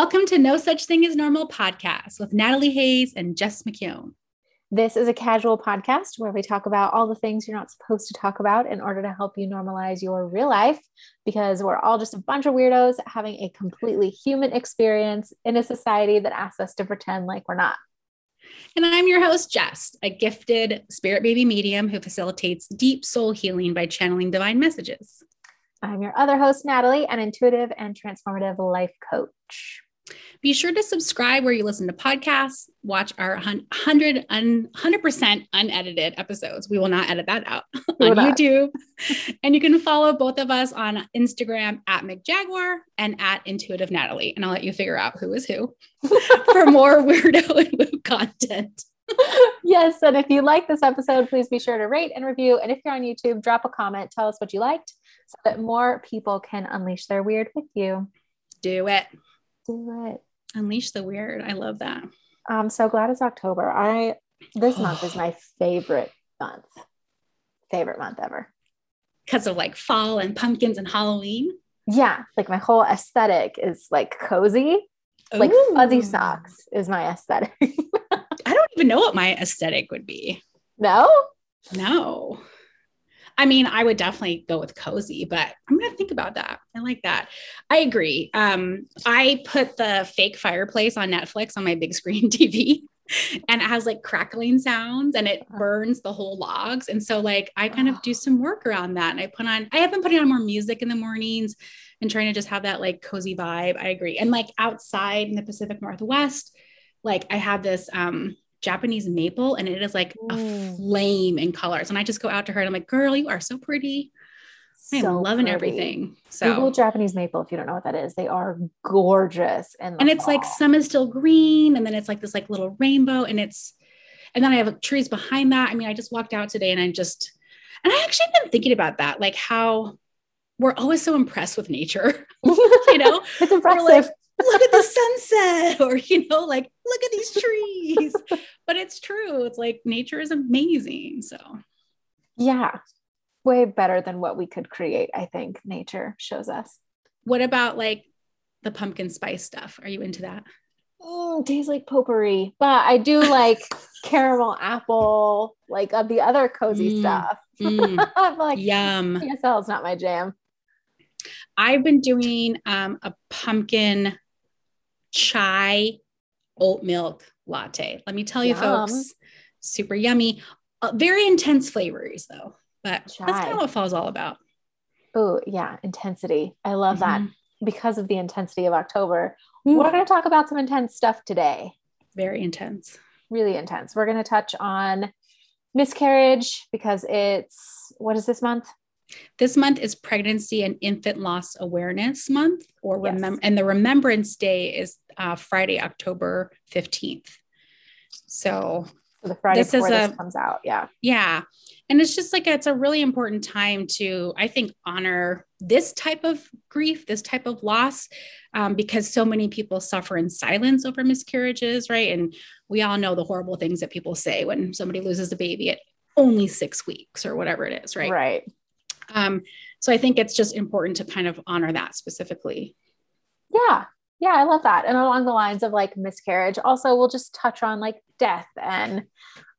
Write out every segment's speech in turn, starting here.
Welcome to No Such Thing as Normal podcast with Natalie Hayes and Jess McKeown. This is a casual podcast where we talk about all the things you're not supposed to talk about in order to help you normalize your real life because we're all just a bunch of weirdos having a completely human experience in a society that asks us to pretend like we're not. And I'm your host, Jess, a gifted spirit baby medium who facilitates deep soul healing by channeling divine messages. I'm your other host, Natalie, an intuitive and transformative life coach. Be sure to subscribe where you listen to podcasts, watch our 100, 100% unedited episodes. We will not edit that out on YouTube. and you can follow both of us on Instagram at McJaguar and at Intuitive Natalie. And I'll let you figure out who is who for more weirdo and woo content. yes. And if you like this episode, please be sure to rate and review. And if you're on YouTube, drop a comment, tell us what you liked so that more people can unleash their weird with you. Do it. Do it. Unleash the weird. I love that. I'm so glad it's October. I this month is my favorite month. Favorite month ever. Because of like fall and pumpkins and Halloween. Yeah, like my whole aesthetic is like cozy. Like fuzzy socks is my aesthetic. I don't even know what my aesthetic would be. No? No. I mean, I would definitely go with cozy, but I'm going to think about that. I like that. I agree. Um, I put the fake fireplace on Netflix on my big screen TV and it has like crackling sounds and it uh-huh. burns the whole logs. And so, like, I kind of do some work around that. And I put on, I have been putting on more music in the mornings and trying to just have that like cozy vibe. I agree. And like outside in the Pacific Northwest, like I have this, um, Japanese maple and it is like Ooh. a flame in colors. And I just go out to her and I'm like, girl, you are so pretty. I'm loving pretty. everything. So Google Japanese maple if you don't know what that is. They are gorgeous. And and it's fall. like some is still green and then it's like this like little rainbow and it's and then I have trees behind that. I mean, I just walked out today and I just and I actually been thinking about that, like how we're always so impressed with nature. you know, it's impressive. Like, look at the sunset or you know like look at these trees. But it's true. It's like nature is amazing. So yeah. Way better than what we could create i think nature shows us. what about like the pumpkin spice stuff? Are you into that? Mm, tastes like potpourri but i do like caramel apple like of the other cozy mm, stuff. mm, I'm like yum. Psl is not my jam. I've been doing um, a pumpkin chai oat milk latte. Let me tell you, Yum. folks, super yummy. Uh, very intense flavors, though, but chai. that's kind of what fall's all about. Oh, yeah, intensity. I love mm-hmm. that because of the intensity of October. Ooh. We're going to talk about some intense stuff today. Very intense. Really intense. We're going to touch on miscarriage because it's what is this month? This month is Pregnancy and Infant Loss Awareness Month, or yes. remember, and the Remembrance Day is uh, Friday, October fifteenth. So, so the Friday this before this a, comes out, yeah, yeah, and it's just like it's a really important time to, I think, honor this type of grief, this type of loss, um, because so many people suffer in silence over miscarriages, right? And we all know the horrible things that people say when somebody loses a baby at only six weeks or whatever it is, right? Right. Um, so I think it's just important to kind of honor that specifically. Yeah. Yeah, I love that. And along the lines of like miscarriage, also we'll just touch on like death and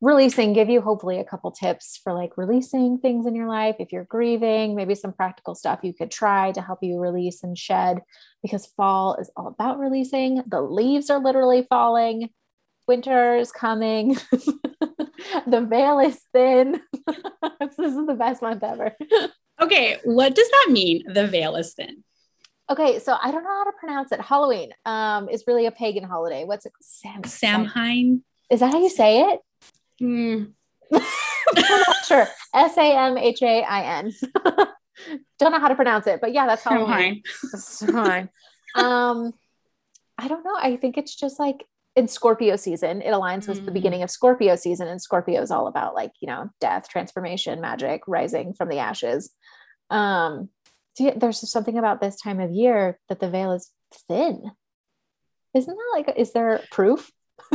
releasing, give you hopefully a couple tips for like releasing things in your life. If you're grieving, maybe some practical stuff you could try to help you release and shed because fall is all about releasing. The leaves are literally falling. Winter is coming. the veil is thin. this is the best month ever. okay, what does that mean? The veil is thin. Okay, so I don't know how to pronounce it. Halloween um, is really a pagan holiday. What's it? Sam Samhain. Is that how you say it? Mm. I'm not sure. S A M H A I N. Don't know how to pronounce it, but yeah, that's Halloween. Samhain. um, I don't know. I think it's just like in Scorpio season, it aligns with mm. the beginning of Scorpio season, and Scorpio is all about like you know death, transformation, magic, rising from the ashes. Um, there's something about this time of year that the veil is thin. Isn't that like? Is there proof?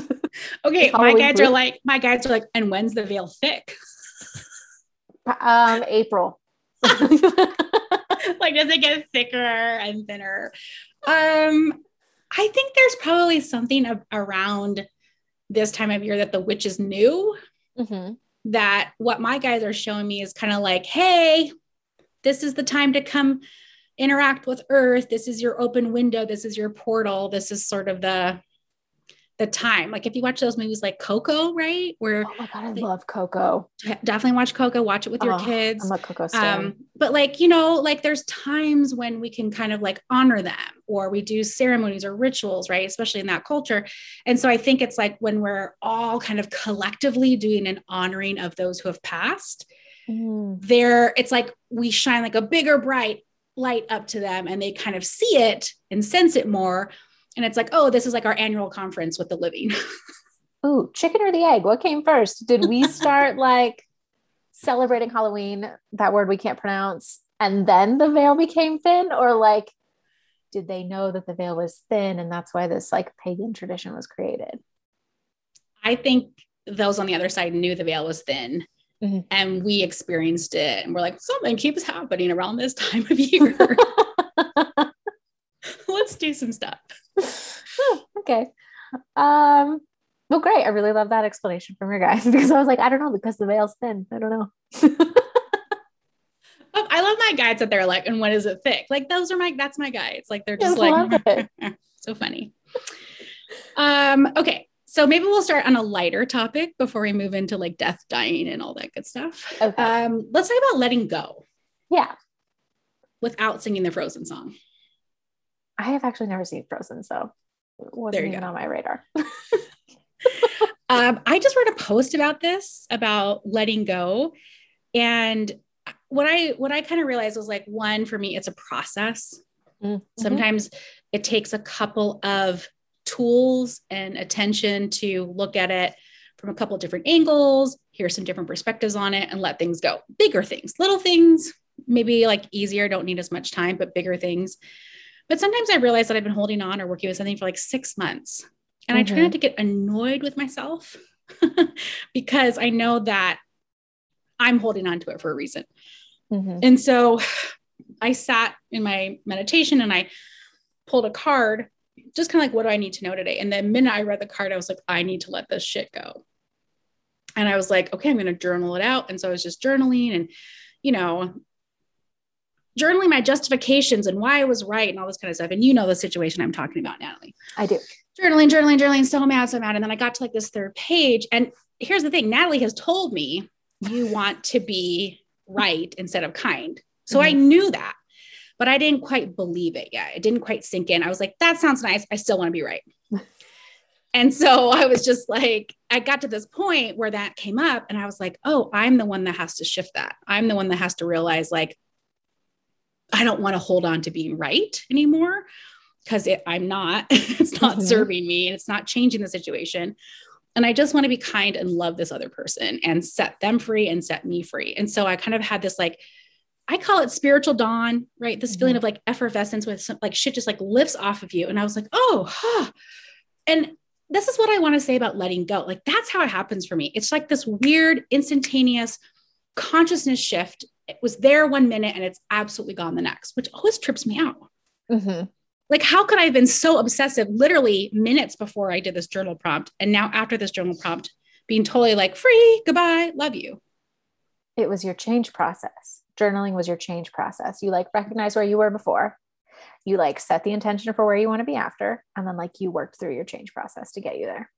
okay, my guides proof? are like my guides are like, and when's the veil thick? um, April. like, does it get thicker and thinner? Um, I think there's probably something of, around this time of year that the witches knew mm-hmm. that what my guys are showing me is kind of like, hey, this is the time to come interact with earth. This is your open window. This is your portal. This is sort of the the time like if you watch those movies like coco right where oh my god i they, love coco definitely watch coco watch it with your oh, kids i'm a coco stan. um but like you know like there's times when we can kind of like honor them or we do ceremonies or rituals right especially in that culture and so i think it's like when we're all kind of collectively doing an honoring of those who have passed mm. there it's like we shine like a bigger bright light up to them and they kind of see it and sense it more. And it's like, oh, this is like our annual conference with the living. Ooh, chicken or the egg? What came first? Did we start like celebrating Halloween, that word we can't pronounce, and then the veil became thin? Or like, did they know that the veil was thin and that's why this like pagan tradition was created? I think those on the other side knew the veil was thin Mm-hmm. And we experienced it and we're like, something keeps happening around this time of year. Let's do some stuff. okay. Um, well, great. I really love that explanation from your guys because I was like, I don't know, because the veil's thin. I don't know. I love my guides that they're like, and what is it thick? Like those are my that's my guides. Like they're just like so funny. Um, okay. So maybe we'll start on a lighter topic before we move into like death, dying, and all that good stuff. Okay. Um, let's talk about letting go. Yeah. Without singing the Frozen song. I have actually never seen Frozen, so it wasn't even go. on my radar. um, I just wrote a post about this about letting go, and what I what I kind of realized was like one for me, it's a process. Mm-hmm. Sometimes it takes a couple of tools and attention to look at it from a couple of different angles, hear some different perspectives on it, and let things go. Bigger things, little things, maybe like easier, don't need as much time, but bigger things. But sometimes I realize that I've been holding on or working with something for like six months. And mm-hmm. I try not to get annoyed with myself because I know that I'm holding on to it for a reason. Mm-hmm. And so I sat in my meditation and I pulled a card just kind of like, what do I need to know today? And the minute I read the card, I was like, I need to let this shit go. And I was like, okay, I'm going to journal it out. And so I was just journaling and, you know, journaling my justifications and why I was right and all this kind of stuff. And you know the situation I'm talking about, Natalie. I do. Journaling, journaling, journaling, so mad, so mad. And then I got to like this third page. And here's the thing Natalie has told me you want to be right instead of kind. So mm-hmm. I knew that but I didn't quite believe it yet. It didn't quite sink in. I was like, that sounds nice. I still want to be right. and so I was just like, I got to this point where that came up, and I was like, oh, I'm the one that has to shift that. I'm the one that has to realize, like, I don't want to hold on to being right anymore because I'm not. it's not mm-hmm. serving me and it's not changing the situation. And I just want to be kind and love this other person and set them free and set me free. And so I kind of had this like I call it spiritual dawn, right? This mm-hmm. feeling of like effervescence with some like shit just like lifts off of you. And I was like, oh, huh. and this is what I want to say about letting go. Like that's how it happens for me. It's like this weird, instantaneous consciousness shift. It was there one minute and it's absolutely gone the next, which always trips me out. Mm-hmm. Like, how could I have been so obsessive literally minutes before I did this journal prompt? And now, after this journal prompt, being totally like, free, goodbye, love you. It was your change process journaling was your change process. You like recognize where you were before, you like set the intention for where you want to be after, and then like you worked through your change process to get you there.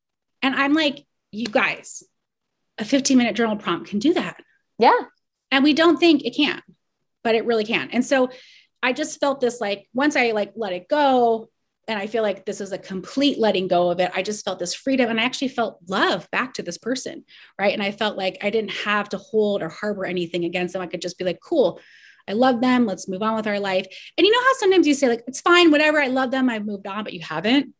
And I'm like, you guys, a 15 minute journal prompt can do that. Yeah. And we don't think it can, but it really can. And so I just felt this like once I like let it go, and I feel like this is a complete letting go of it. I just felt this freedom and I actually felt love back to this person. Right. And I felt like I didn't have to hold or harbor anything against them. I could just be like, cool, I love them. Let's move on with our life. And you know how sometimes you say, like, it's fine, whatever, I love them, I've moved on, but you haven't.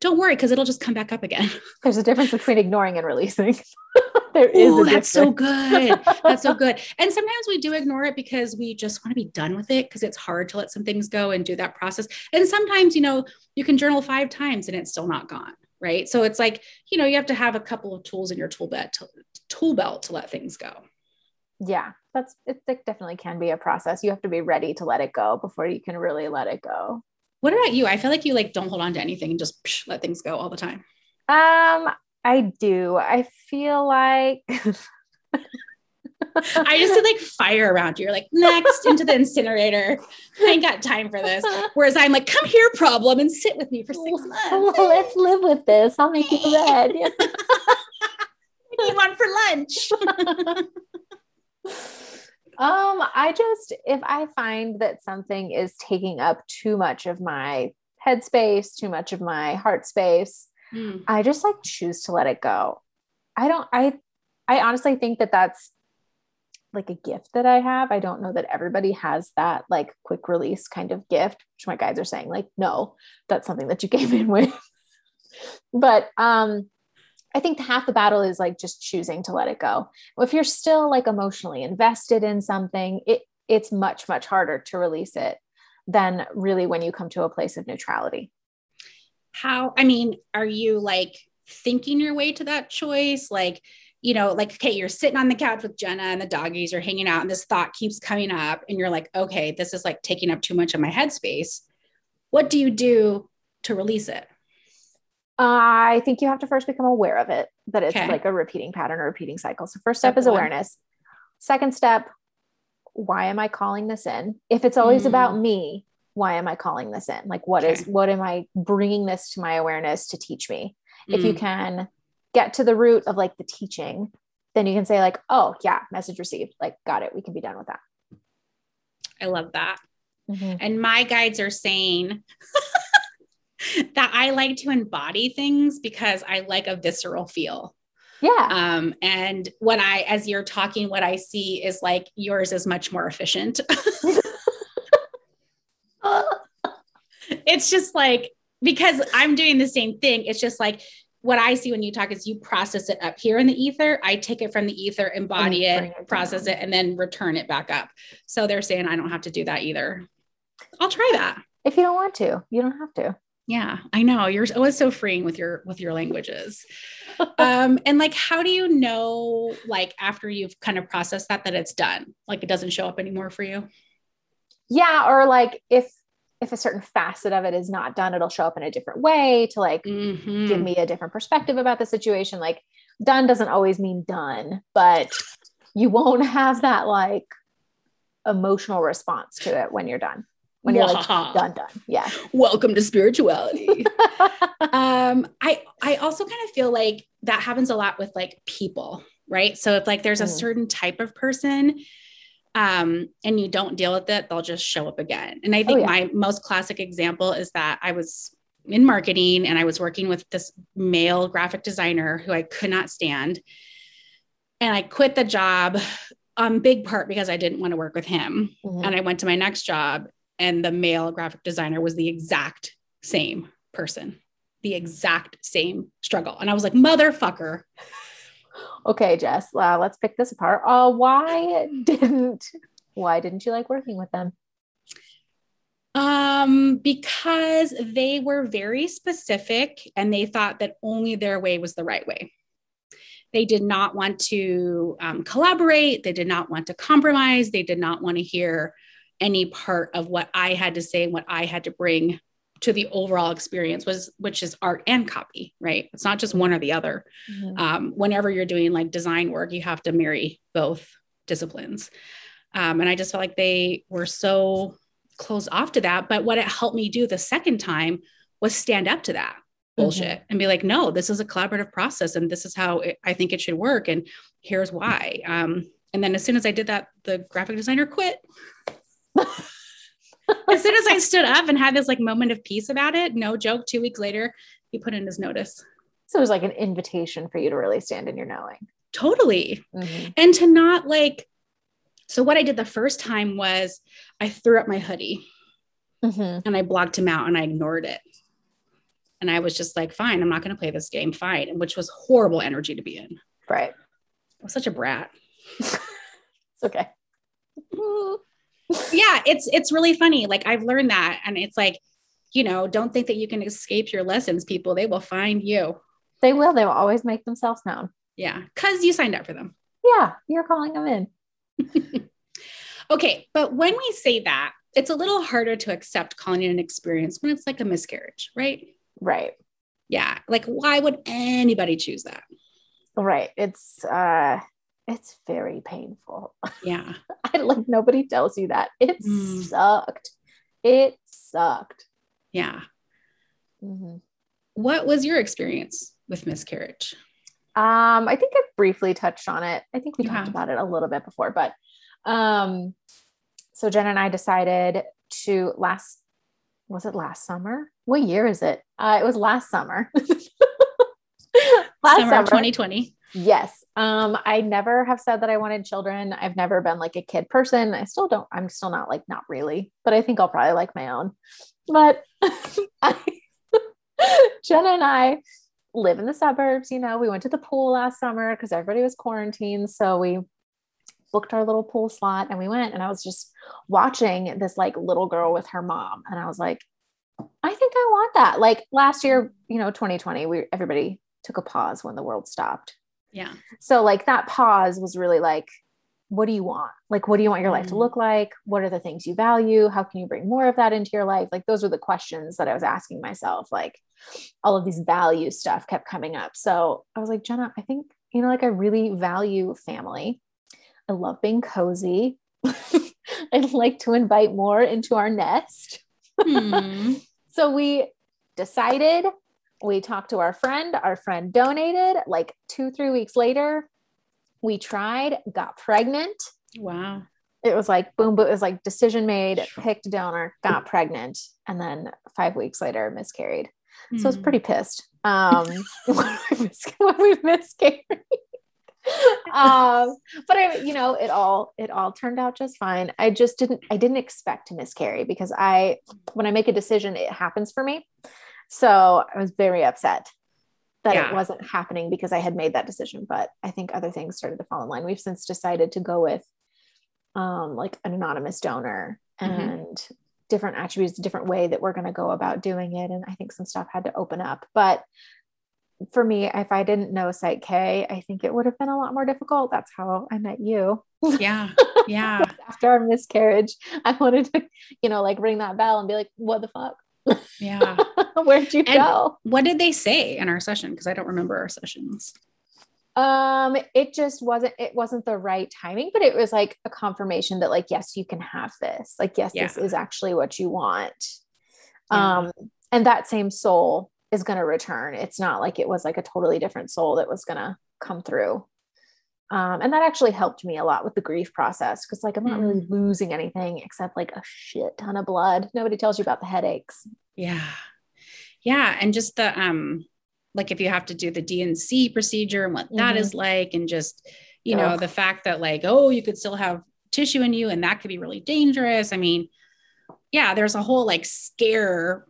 Don't worry, because it'll just come back up again. There's a difference between ignoring and releasing. there is Ooh, that's so good. That's so good. And sometimes we do ignore it because we just want to be done with it because it's hard to let some things go and do that process. And sometimes, you know, you can journal five times and it's still not gone. Right. So it's like, you know, you have to have a couple of tools in your tool belt to, tool belt to let things go. Yeah, that's it, it definitely can be a process. You have to be ready to let it go before you can really let it go. What about you? I feel like you like don't hold on to anything and just psh, let things go all the time. Um, I do. I feel like I just did like fire around you. You're like, next into the incinerator. I ain't got time for this. Whereas I'm like, come here, problem, and sit with me for six months. Let's live with this. I'll make you bed. you want for lunch? um, I just if I find that something is taking up too much of my headspace, too much of my heart space, mm. I just like choose to let it go. I don't I I honestly think that that's like a gift that I have. I don't know that everybody has that like quick release kind of gift, which my guys are saying like no, that's something that you came in with. but um I think half the battle is like just choosing to let it go. If you're still like emotionally invested in something, it it's much much harder to release it than really when you come to a place of neutrality. How I mean, are you like thinking your way to that choice like you know, like, okay, you're sitting on the couch with Jenna and the doggies are hanging out, and this thought keeps coming up, and you're like, okay, this is like taking up too much of my headspace. What do you do to release it? I think you have to first become aware of it, that it's okay. like a repeating pattern or repeating cycle. So, first step, is one. awareness. Second step, why am I calling this in? If it's always mm. about me, why am I calling this in? Like, what okay. is, what am I bringing this to my awareness to teach me? Mm. If you mm. can get to the root of like the teaching, then you can say, like, oh, yeah, message received. Like, got it. We can be done with that. I love that. Mm-hmm. And my guides are saying, that I like to embody things because I like a visceral feel. Yeah. Um, and what I, as you're talking, what I see is like yours is much more efficient. it's just like, because I'm doing the same thing. It's just like what I see when you talk is you process it up here in the ether. I take it from the ether, embody it, it process it, and then return it back up. So they're saying I don't have to do that either. I'll try that. If you don't want to, you don't have to yeah i know. You're always so freeing with your with your languages. Um and like how do you know like after you've kind of processed that that it's done? Like it doesn't show up anymore for you? Yeah or like if if a certain facet of it is not done it'll show up in a different way to like mm-hmm. give me a different perspective about the situation. Like done doesn't always mean done but you won't have that like emotional response to it when you're done when you're like done done. Yeah. Welcome to spirituality. Um i i also kind of feel like that happens a lot with like people right? So if like there's a mm. certain type of person um and you don't deal with it they'll just show up again. And i think oh, yeah. my most classic example is that i was in marketing and i was working with this male graphic designer who i could not stand. And i quit the job um big part because i didn't want to work with him. Mm-hmm. and i went to my next job and the male graphic designer was the exact same person, the exact same struggle. And I was like, motherfucker. Okay, Jess, uh, let's pick this apart. Uh, why didn't why didn't you like working with them? Um, because they were very specific and they thought that only their way was the right way. They did not want to um, collaborate. They did not want to compromise. They did not want to hear any part of what I had to say and what I had to bring to the overall experience was which is art and copy right? It's not just one or the other. Mm-hmm. um, whenever you're doing like design work you have to marry both disciplines. Um, and i just felt like they were so closed off to that. But what it helped me do the second time was stand up to that bullshit mm-hmm. and be like no this is a collaborative process and this is how it, i think it should work and here's why. Um, and then as soon as i did that the graphic designer quit as soon as I stood up and had this like moment of peace about it, no joke, two weeks later, he put in his notice. So it was like an invitation for you to really stand in your knowing. Totally. Mm-hmm. And to not like, so what I did the first time was I threw up my hoodie mm-hmm. and I blocked him out and I ignored it. And I was just like, fine, I'm not going to play this game, fine, which was horrible energy to be in. Right. I was such a brat. it's okay. yeah, it's it's really funny. Like I've learned that, and it's like, you know, don't think that you can escape your lessons, people. They will find you. They will. They will always make themselves known. Yeah, because you signed up for them. Yeah, you're calling them in. okay, but when we say that, it's a little harder to accept calling it an experience when it's like a miscarriage, right? Right. Yeah. Like, why would anybody choose that? Right. It's, uh, it's very painful. Yeah. I like nobody tells you that. It mm. sucked. It sucked. Yeah. Mm-hmm. What was your experience with miscarriage? Um, I think I've briefly touched on it. I think we talked about it a little bit before, but um, so Jen and I decided to last was it last summer? What year is it? Uh, it was last summer. last summer, summer 2020. Yes. Um, I never have said that I wanted children. I've never been like a kid person. I still don't, I'm still not like, not really, but I think I'll probably like my own. But I, Jenna and I live in the suburbs. You know, we went to the pool last summer because everybody was quarantined. So we booked our little pool slot and we went. And I was just watching this like little girl with her mom. And I was like, I think I want that. Like last year, you know, 2020, we everybody took a pause when the world stopped. Yeah. So like that pause was really like, what do you want? Like, what do you want your life to mm. look like? What are the things you value? How can you bring more of that into your life? Like, those were the questions that I was asking myself. Like, all of these value stuff kept coming up. So I was like, Jenna, I think, you know, like I really value family. I love being cozy. I'd like to invite more into our nest. Hmm. so we decided, we talked to our friend, our friend donated. Like two, three weeks later, we tried, got pregnant. Wow. It was like boom, boom. It was like decision made, picked donor, got pregnant, and then five weeks later miscarried. Mm. So I was pretty pissed um, when, we miscarried. um, but I, you know, it all it all turned out just fine. I just didn't I didn't expect to miscarry because I when I make a decision, it happens for me. So I was very upset that yeah. it wasn't happening because I had made that decision. But I think other things started to fall in line. We've since decided to go with um, like an anonymous donor mm-hmm. and different attributes, a different way that we're going to go about doing it. And I think some stuff had to open up. But for me, if I didn't know Psych K, I think it would have been a lot more difficult. That's how I met you. Yeah. Yeah. After our miscarriage, I wanted to, you know, like ring that bell and be like, what the fuck? Yeah. Where'd you and go? What did they say in our session? Because I don't remember our sessions. Um, it just wasn't it wasn't the right timing, but it was like a confirmation that like yes, you can have this. Like yes, yeah. this is actually what you want. Yeah. Um, and that same soul is going to return. It's not like it was like a totally different soul that was going to come through. Um, and that actually helped me a lot with the grief process because like I'm not mm. really losing anything except like a shit ton of blood. Nobody tells you about the headaches. Yeah. Yeah. And just the um like if you have to do the D&C procedure and what mm-hmm. that is mm-hmm. like, and just, you know, the fact that like, oh, you could still have tissue in you and that could be really dangerous. I mean, yeah, there's a whole like scare,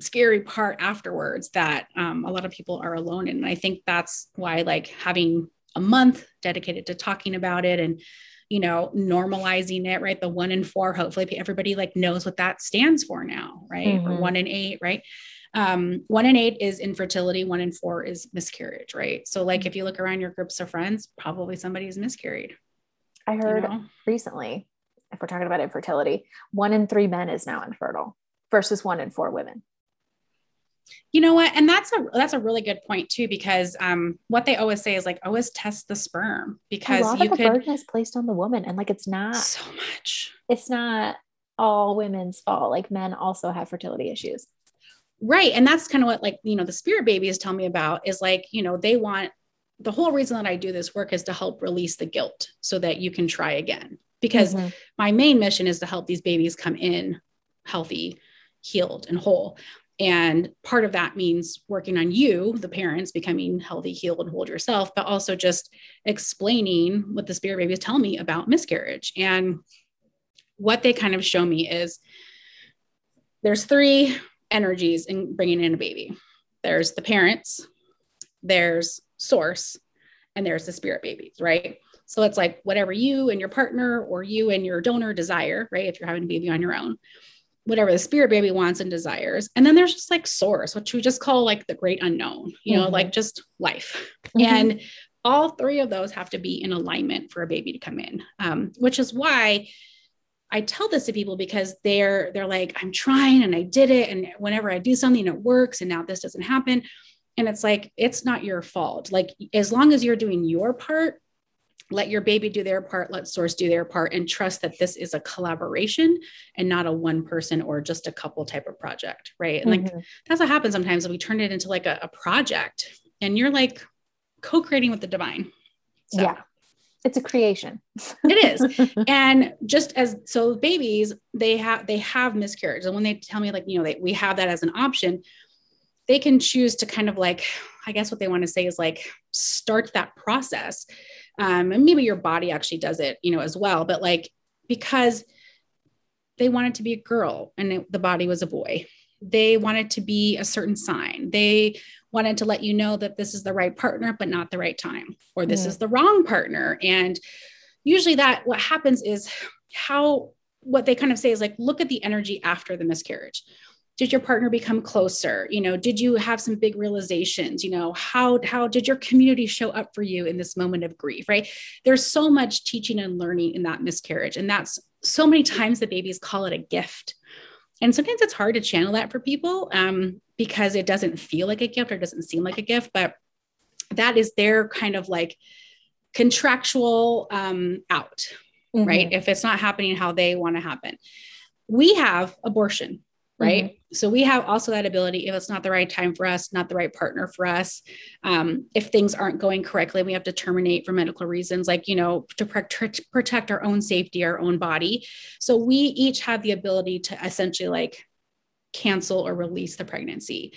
scary part afterwards that um, a lot of people are alone in. And I think that's why like having a month dedicated to talking about it and you know normalizing it right the one in four hopefully everybody like knows what that stands for now right mm-hmm. or one in eight right um, one in eight is infertility, one in four is miscarriage, right? So, like, if you look around your groups of friends, probably somebody's miscarried. I heard you know? recently, if we're talking about infertility, one in three men is now infertile versus one in four women. You know what? And that's a that's a really good point too, because um, what they always say is like always test the sperm because a lot you of the could, burden is placed on the woman, and like it's not so much. It's not all women's fault. Like men also have fertility issues. Right. And that's kind of what like, you know, the spirit babies tell me about is like, you know, they want the whole reason that I do this work is to help release the guilt so that you can try again. Because mm-hmm. my main mission is to help these babies come in healthy, healed, and whole. And part of that means working on you, the parents, becoming healthy, healed, and hold yourself, but also just explaining what the spirit babies tell me about miscarriage. And what they kind of show me is there's three energies in bringing in a baby. There's the parents, there's source, and there's the spirit babies, right? So it's like whatever you and your partner or you and your donor desire, right? If you're having a baby on your own, whatever the spirit baby wants and desires. And then there's just like source, which we just call like the great unknown, you know, mm-hmm. like just life. Mm-hmm. And all three of those have to be in alignment for a baby to come in, um, which is why I tell this to people because they're they're like, I'm trying and I did it. And whenever I do something, it works. And now this doesn't happen. And it's like, it's not your fault. Like, as long as you're doing your part, let your baby do their part, let source do their part, and trust that this is a collaboration and not a one person or just a couple type of project. Right. And mm-hmm. like that's what happens sometimes. We turn it into like a, a project and you're like co-creating with the divine. So. Yeah it's a creation it is and just as so babies they have they have miscarriage and when they tell me like you know they, we have that as an option they can choose to kind of like i guess what they want to say is like start that process um, and maybe your body actually does it you know as well but like because they wanted to be a girl and it, the body was a boy. They wanted to be a certain sign. They wanted to let you know that this is the right partner but not the right time or this mm. is the wrong partner. And usually that what happens is how what they kind of say is like look at the energy after the miscarriage did your partner become closer? You know did you have some big realizations? You know how how did your community show up for you in this moment of grief right? There's so much teaching and learning in that miscarriage and that's so many times the babies call it a gift. And sometimes it's hard to channel that for people um, because it doesn't feel like a gift or doesn't seem like a gift but that is their kind of like contractual um, out mm-hmm. right if it's not happening how they want to happen. We have abortion right? Mm-hmm. so we have also that ability if it's not the right time for us not the right partner for us um, if things aren't going correctly we have to terminate for medical reasons like you know to protect, protect our own safety our own body. So we each have the ability to essentially like cancel or release the pregnancy.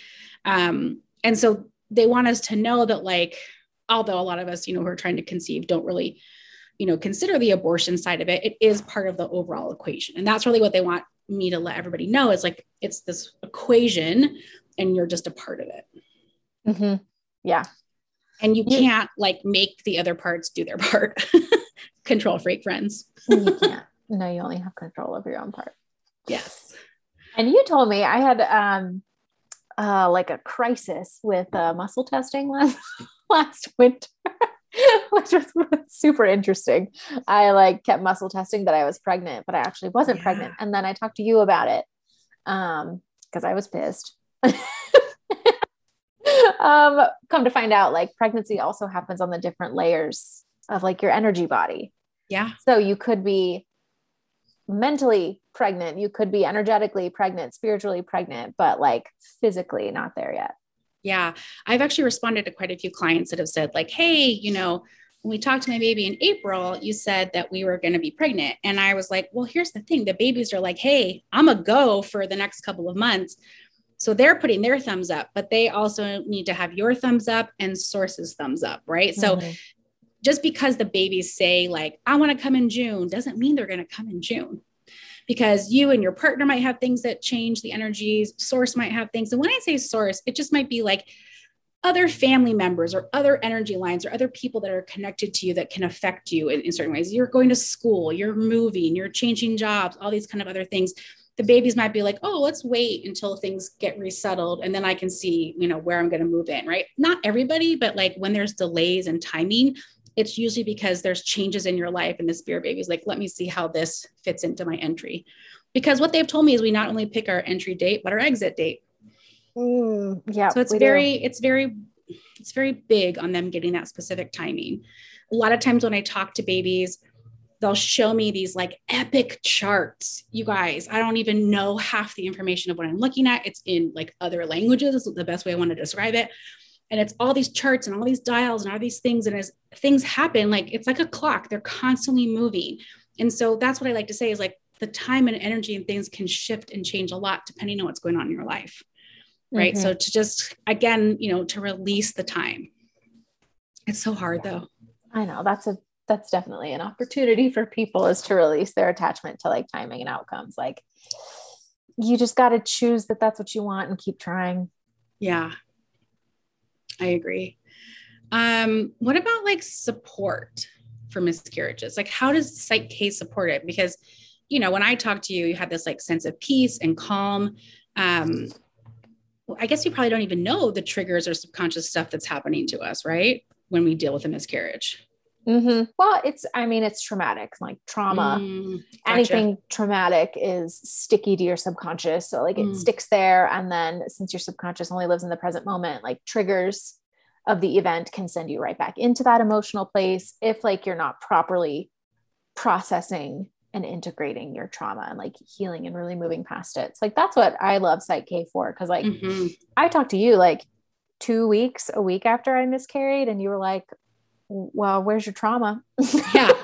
Um, and so they want us to know that like although a lot of us you know who are trying to conceive don't really you know consider the abortion side of it it is part of the overall equation. And that's really what they want me to let everybody know is like it's this equation and you're just a part of it. Mm-hmm. Yeah. And you can't like make the other parts do their part. control freak friends. you can't. No, you only have control over your own part. Yes. And you told me I had um uh like a crisis with uh, muscle testing last last winter. which was super interesting. I like kept muscle testing that I was pregnant, but I actually wasn't yeah. pregnant. And then I talked to you about it um because I was pissed. um come to find out like pregnancy also happens on the different layers of like your energy body. Yeah. So you could be mentally pregnant, you could be energetically pregnant, spiritually pregnant, but like physically not there yet. Yeah. I've actually responded to quite a few clients that have said, like, hey, you know, when we talked to my baby in April, you said that we were going to be pregnant. And I was like, well, here's the thing the babies are like, hey, I'm a go for the next couple of months. So they're putting their thumbs up, but they also need to have your thumbs up and sources thumbs up, right? Mm-hmm. So just because the babies say, like, I want to come in June, doesn't mean they're going to come in June because you and your partner might have things that change the energies, source might have things. And when I say source, it just might be like other family members or other energy lines or other people that are connected to you that can affect you in, in certain ways. You're going to school, you're moving, you're changing jobs, all these kind of other things the babies might be like, oh, let's wait until things get resettled and then I can see, you know, where I'm going to move in, right? Not everybody, but like when there's delays and timing, it's usually because there's changes in your life and the spirit baby is like let me see how this fits into my entry. Because what they've told me is we not only pick our entry date but our exit date. Mm, yeah so it's very do. it's very it's very big on them getting that specific timing. A lot of times when i talk to babies they'll show me these like epic charts. You guys i don't even know half the information of what i'm looking at. It's in like other languages is the best way i want to describe it and it's all these charts and all these dials and all these things and as things happen like it's like a clock. They're constantly moving. And so that's what i like to say is like the time and energy and things can shift and change a lot depending on what's going on in your life right? Mm-hmm. so to just again you know to release the time. It's so hard though. I know. That's a that's definitely an opportunity for people is to release their attachment to like timing and outcomes. Like you just got to choose that that's what you want and keep trying. Yeah I agree. Um, what about like support for miscarriages? Like, how does Psych K support it? Because, you know, when I talk to you, you have this like sense of peace and calm. Um, I guess you probably don't even know the triggers or subconscious stuff that's happening to us, right? When we deal with a miscarriage. Mm-hmm. Well, it's, I mean, it's traumatic, like trauma. Mm, gotcha. Anything traumatic is sticky to your subconscious. So, like, it mm. sticks there. And then, since your subconscious only lives in the present moment, like, triggers of the event can send you right back into that emotional place if, like, you're not properly processing and integrating your trauma and like healing and really moving past it. So, like, that's what I love Psych K for. Cause, like, mm-hmm. I talked to you like two weeks, a week after I miscarried, and you were like, well, where's your trauma? Yeah.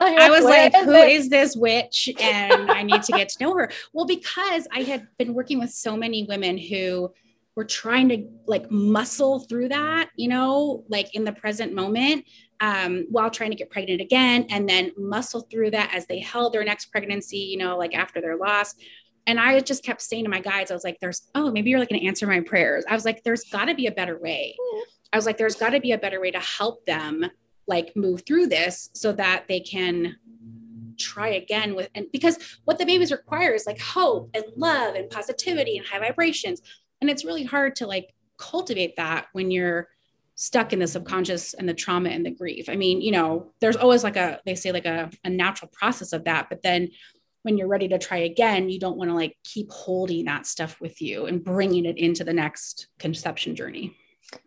I was like, is "Who it? is this witch? And I need to get to know her. Well, because I had been working with so many women who were trying to like muscle through that, you know, like in the present moment, um, while trying to get pregnant again, and then muscle through that as they held their next pregnancy, you know, like after their loss. And I just kept saying to my guides, I was like, there's, oh, maybe you're like going to answer my prayers. I was like, there's got to be a better way. I was like, there's got to be a better way to help them like move through this so that they can try again with and because what the babies require is like hope and love and positivity and high vibrations. And it's really hard to like cultivate that when you're stuck in the subconscious and the trauma and the grief. I mean you know there's always like a they say like a, a natural process of that. But then when you're ready to try again you don't want to like keep holding that stuff with you and bringing it into the next conception journey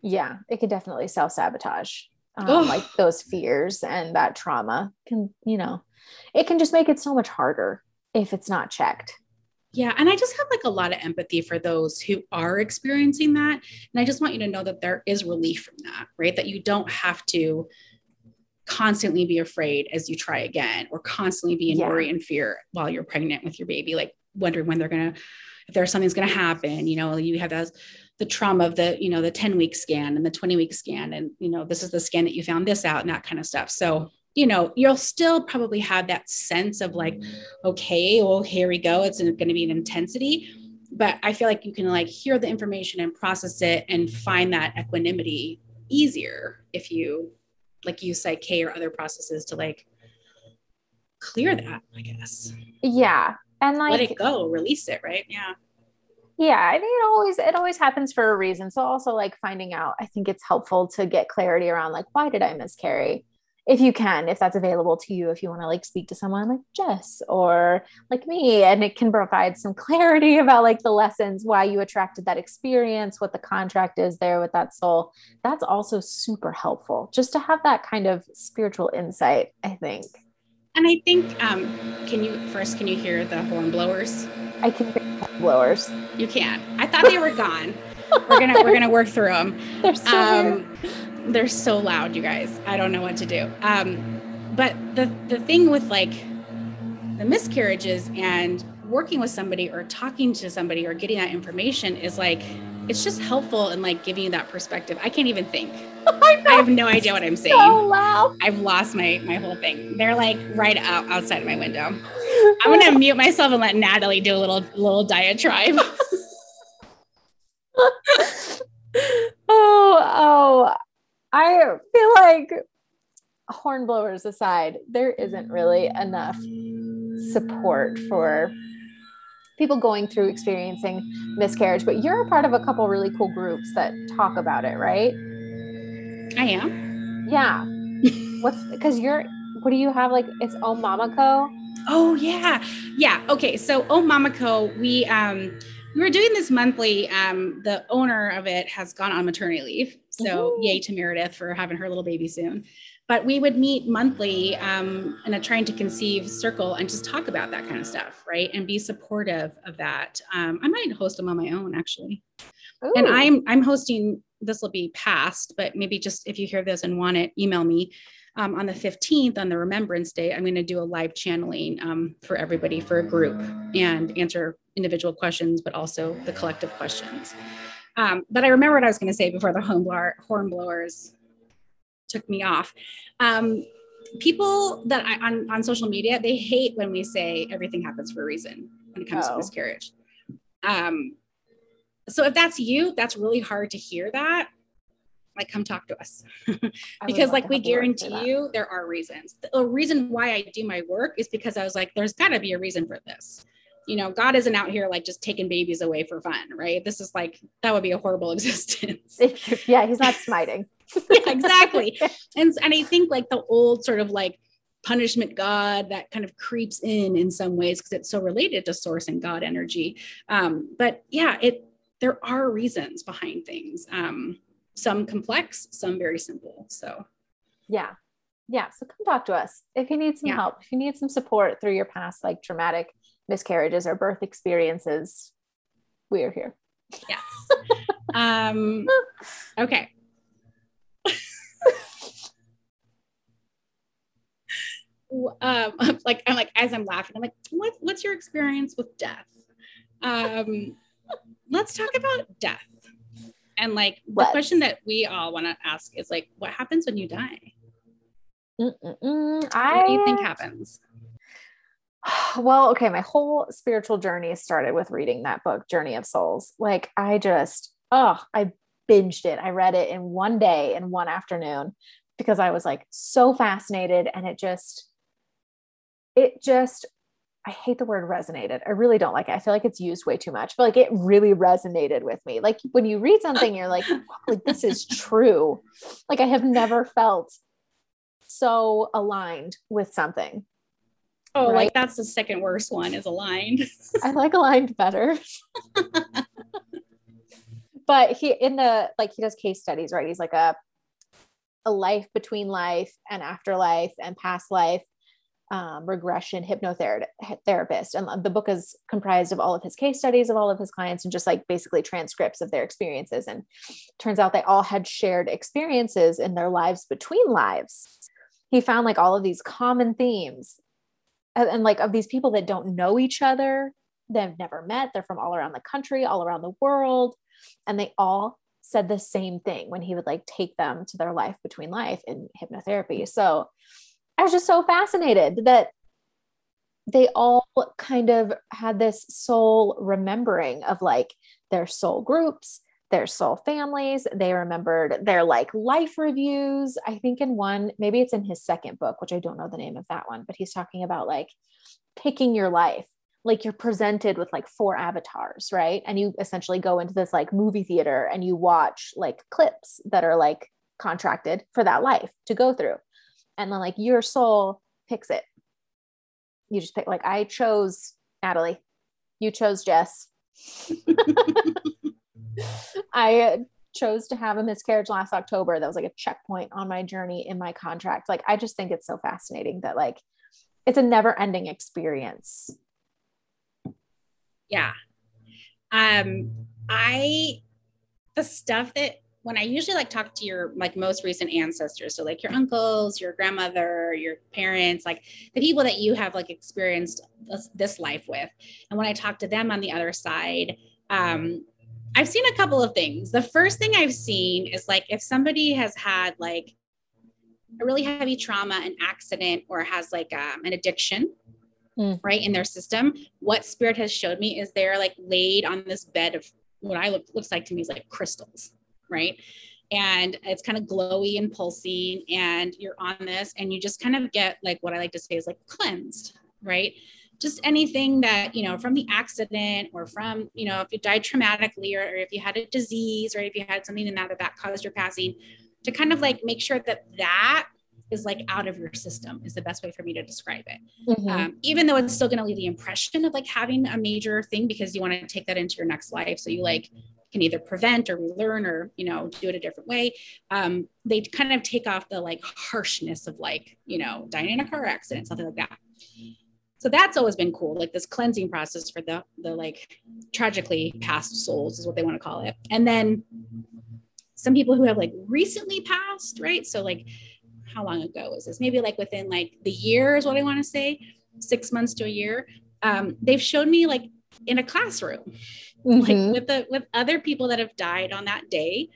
yeah it can definitely self-sabotage um, like those fears and that trauma can you know it can just make it so much harder if it's not checked. Yeah and i just have like a lot of empathy for those who are experiencing that and i just want you to know that there is relief from that right? That you don't have to constantly be afraid as you try again or constantly be in yeah. worry and fear while you're pregnant with your baby like wondering when they're gonna if there's something's gonna happen you know you have those the trauma of the you know the 10 week scan and the 20 week scan and you know this is the scan that you found this out and that kind of stuff. So you know you'll still probably have that sense of like okay well here we go. It's going to be an intensity. But i feel like you can like hear the information and process it and find that equanimity easier if you like use psych K or other processes to like clear that i guess. Yeah. And like let it go release it right? Yeah yeah i think it always it always happens for a reason so also like finding out i think it's helpful to get clarity around like why did i miscarry? If you can if that's available to you if you want to like speak to someone like jess or like me and it can provide some clarity about like the lessons why you attracted that experience what the contract is there with that soul. That's also super helpful just to have that kind of spiritual insight i think and i think um can you first can you hear the horn blowers I can hear horn blowers. You can. I thought they were gone. we're gonna we're gonna work through them. They're so um, they're so loud, you guys. I don't know what to do. Um, but the the thing with like the miscarriages and working with somebody or talking to somebody or getting that information is like it's just helpful in like giving you that perspective. I can't even think. I, have no idea what I'm saying. So loud. I've lost my my whole thing. They're like right out outside of my window. I'm gonna mute myself and let Natalie do a little little diatribe. oh, oh, I feel like hornblowers aside, there isn't really enough support for people going through experiencing miscarriage, but you're a part of a couple really cool groups that talk about it, right? I am. Yeah. What's because you're what do you have like it's Oh Mama Co? Oh yeah. Yeah. Okay. So Oh Mama Co, we um we were doing this monthly. Um, the owner of it has gone on maternity leave. So Ooh. yay to Meredith for having her little baby soon but we would meet monthly um, in a trying to conceive circle and just talk about that kind of stuff right and be supportive of that um, i might host them on my own actually Ooh. and i'm i'm hosting this will be past but maybe just if you hear this and want it email me um, on the 15th on the remembrance day i'm going to do a live channeling um, for everybody for a group and answer individual questions but also the collective questions um, but i remember what i was going to say before the horn, blower, horn blowers took me off. Um, people that I, on, on social media, they hate when we say everything happens for a reason when it comes oh. to miscarriage. Um, so if that's you, that's really hard to hear that. Like, come talk to us because, like, we guarantee you there are reasons. The reason why I do my work is because I was like, there's got to be a reason for this. you know, God isn't out here like just taking babies away for fun, right? This is like that would be a horrible existence. yeah, he's not smiting. yeah, exactly. And and I think like the old sort of like punishment God that kind of creeps in in some ways because it's so related to source and God energy. Um, but yeah, it there are reasons behind things. Um, some complex, some very simple. So yeah. Yeah. So come talk to us if you need some yeah. help, if you need some support through your past like traumatic miscarriages or birth experiences, we are here. Yes. um, okay. um, like I'm like as I'm laughing, I'm like, what, what's your experience with death? Um, let's talk about death. And like the question that we all want to ask is like, what happens when you die? Mm-mm-mm. I, what do you think happens? Well, okay, my whole spiritual journey started with reading that book, Journey of Souls. Like I just, oh, I binged it. I read it in one day in one afternoon because I was like so fascinated and it just it just I hate the word resonated. I really don't like it. I feel like it's used way too much, but like it really resonated with me. Like when you read something, you're like, like this is true. Like I have never felt so aligned with something. Oh, right? like that's the second worst one is aligned. I like aligned better. but he in the like he does case studies, right? He's like a a life between life and afterlife and past life um, regression hypnotherapist. And the book is comprised of all of his case studies of all of his clients and just like basically transcripts of their experiences. And turns out they all had shared experiences in their lives between lives. He found like all of these common themes and, and like of these people that don't know each other, they've never met, they're from all around the country, all around the world. And they all said the same thing when he would like take them to their life between life in hypnotherapy. So I was just so fascinated that they all kind of had this soul remembering of like their soul groups, their soul families. They remembered their like life reviews. I think in one, maybe it's in his second book, which I don't know the name of that one, but he's talking about like picking your life. Like you're presented with like four avatars, right? And you essentially go into this like movie theater and you watch like clips that are like contracted for that life to go through and then like your soul picks it. You just pick like i chose natalie. You chose jess. I chose to have a miscarriage last october. That was like a checkpoint on my journey in my contract. Like i just think it's so fascinating that like it's a never ending experience. Yeah. Um i the stuff that when I usually like talk to your like most recent ancestors, so like your uncles, your grandmother, your parents, like the people that you have like experienced this, this life with, and when I talk to them on the other side, um, I've seen a couple of things. The first thing I've seen is like if somebody has had like a really heavy trauma, an accident, or has like um, an addiction, mm. right in their system, what spirit has showed me is they're like laid on this bed of what I look looks like to me is like crystals right? And it's kind of glowy and pulsing, and you're on this, and you just kind of get like what I like to say is like cleansed, right? Just anything that, you know, from the accident or from, you know, if you died traumatically or, or if you had a disease or if you had something in that that caused your passing, to kind of like make sure that that is like out of your system is the best way for me to describe it mm-hmm. um, even though it's still going to leave the impression of like having a major thing because you want to take that into your next life so you like can either prevent or relearn or you know do it a different way. Um, they kind of take off the like harshness of like you know dying in a car accident something like that. So that's always been cool like this cleansing process for the the like tragically past souls is what they want to call it. And then some people who have like recently passed right? So like how long ago was this? Maybe like within like the year is what i want to say six months to a year. Um, they've shown me like in a classroom mm-hmm. like with the with other people that have died on that day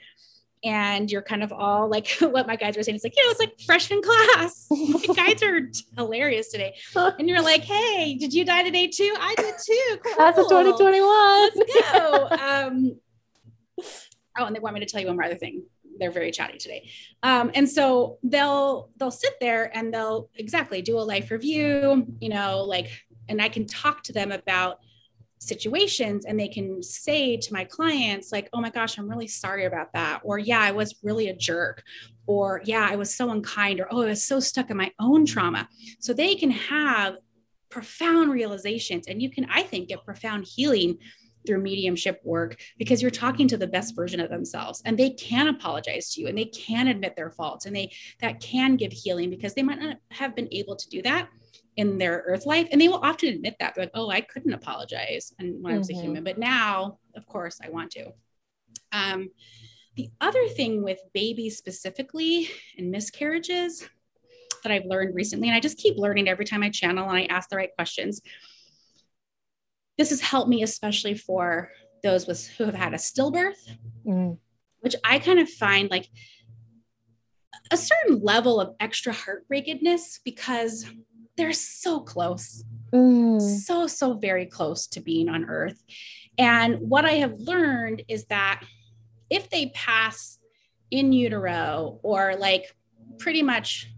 and you're kind of all like what my guides were saying. It's like, you know, it's like freshman class. my guides are hilarious today. And you're like, hey, did you die today too? I did too. Cool. That's a 2021. Let's go. Um, oh, and they want me to tell you one more other thing. They're very chatty today. Um, and so they'll they'll sit there and they'll exactly do a life review, you know, like, and I can talk to them about situations and they can say to my clients like oh my gosh i'm really sorry about that or yeah i was really a jerk or yeah i was so unkind or oh i was so stuck in my own trauma. So they can have profound realizations and you can i think get profound healing through mediumship work because you're talking to the best version of themselves and they can apologize to you and they can admit their faults and they that can give healing because they might not have been able to do that in their earth life and they will often admit that they're like oh i couldn't apologize and when i was mm-hmm. a human but now of course i want to um, the other thing with babies specifically and miscarriages that i've learned recently and i just keep learning every time i channel and i ask the right questions this has helped me especially for those with who have had a stillbirth mm. which i kind of find like a certain level of extra heartbreakedness because they're so close, mm. so, so very close to being on earth. And what I have learned is that if they pass in utero or like pretty much,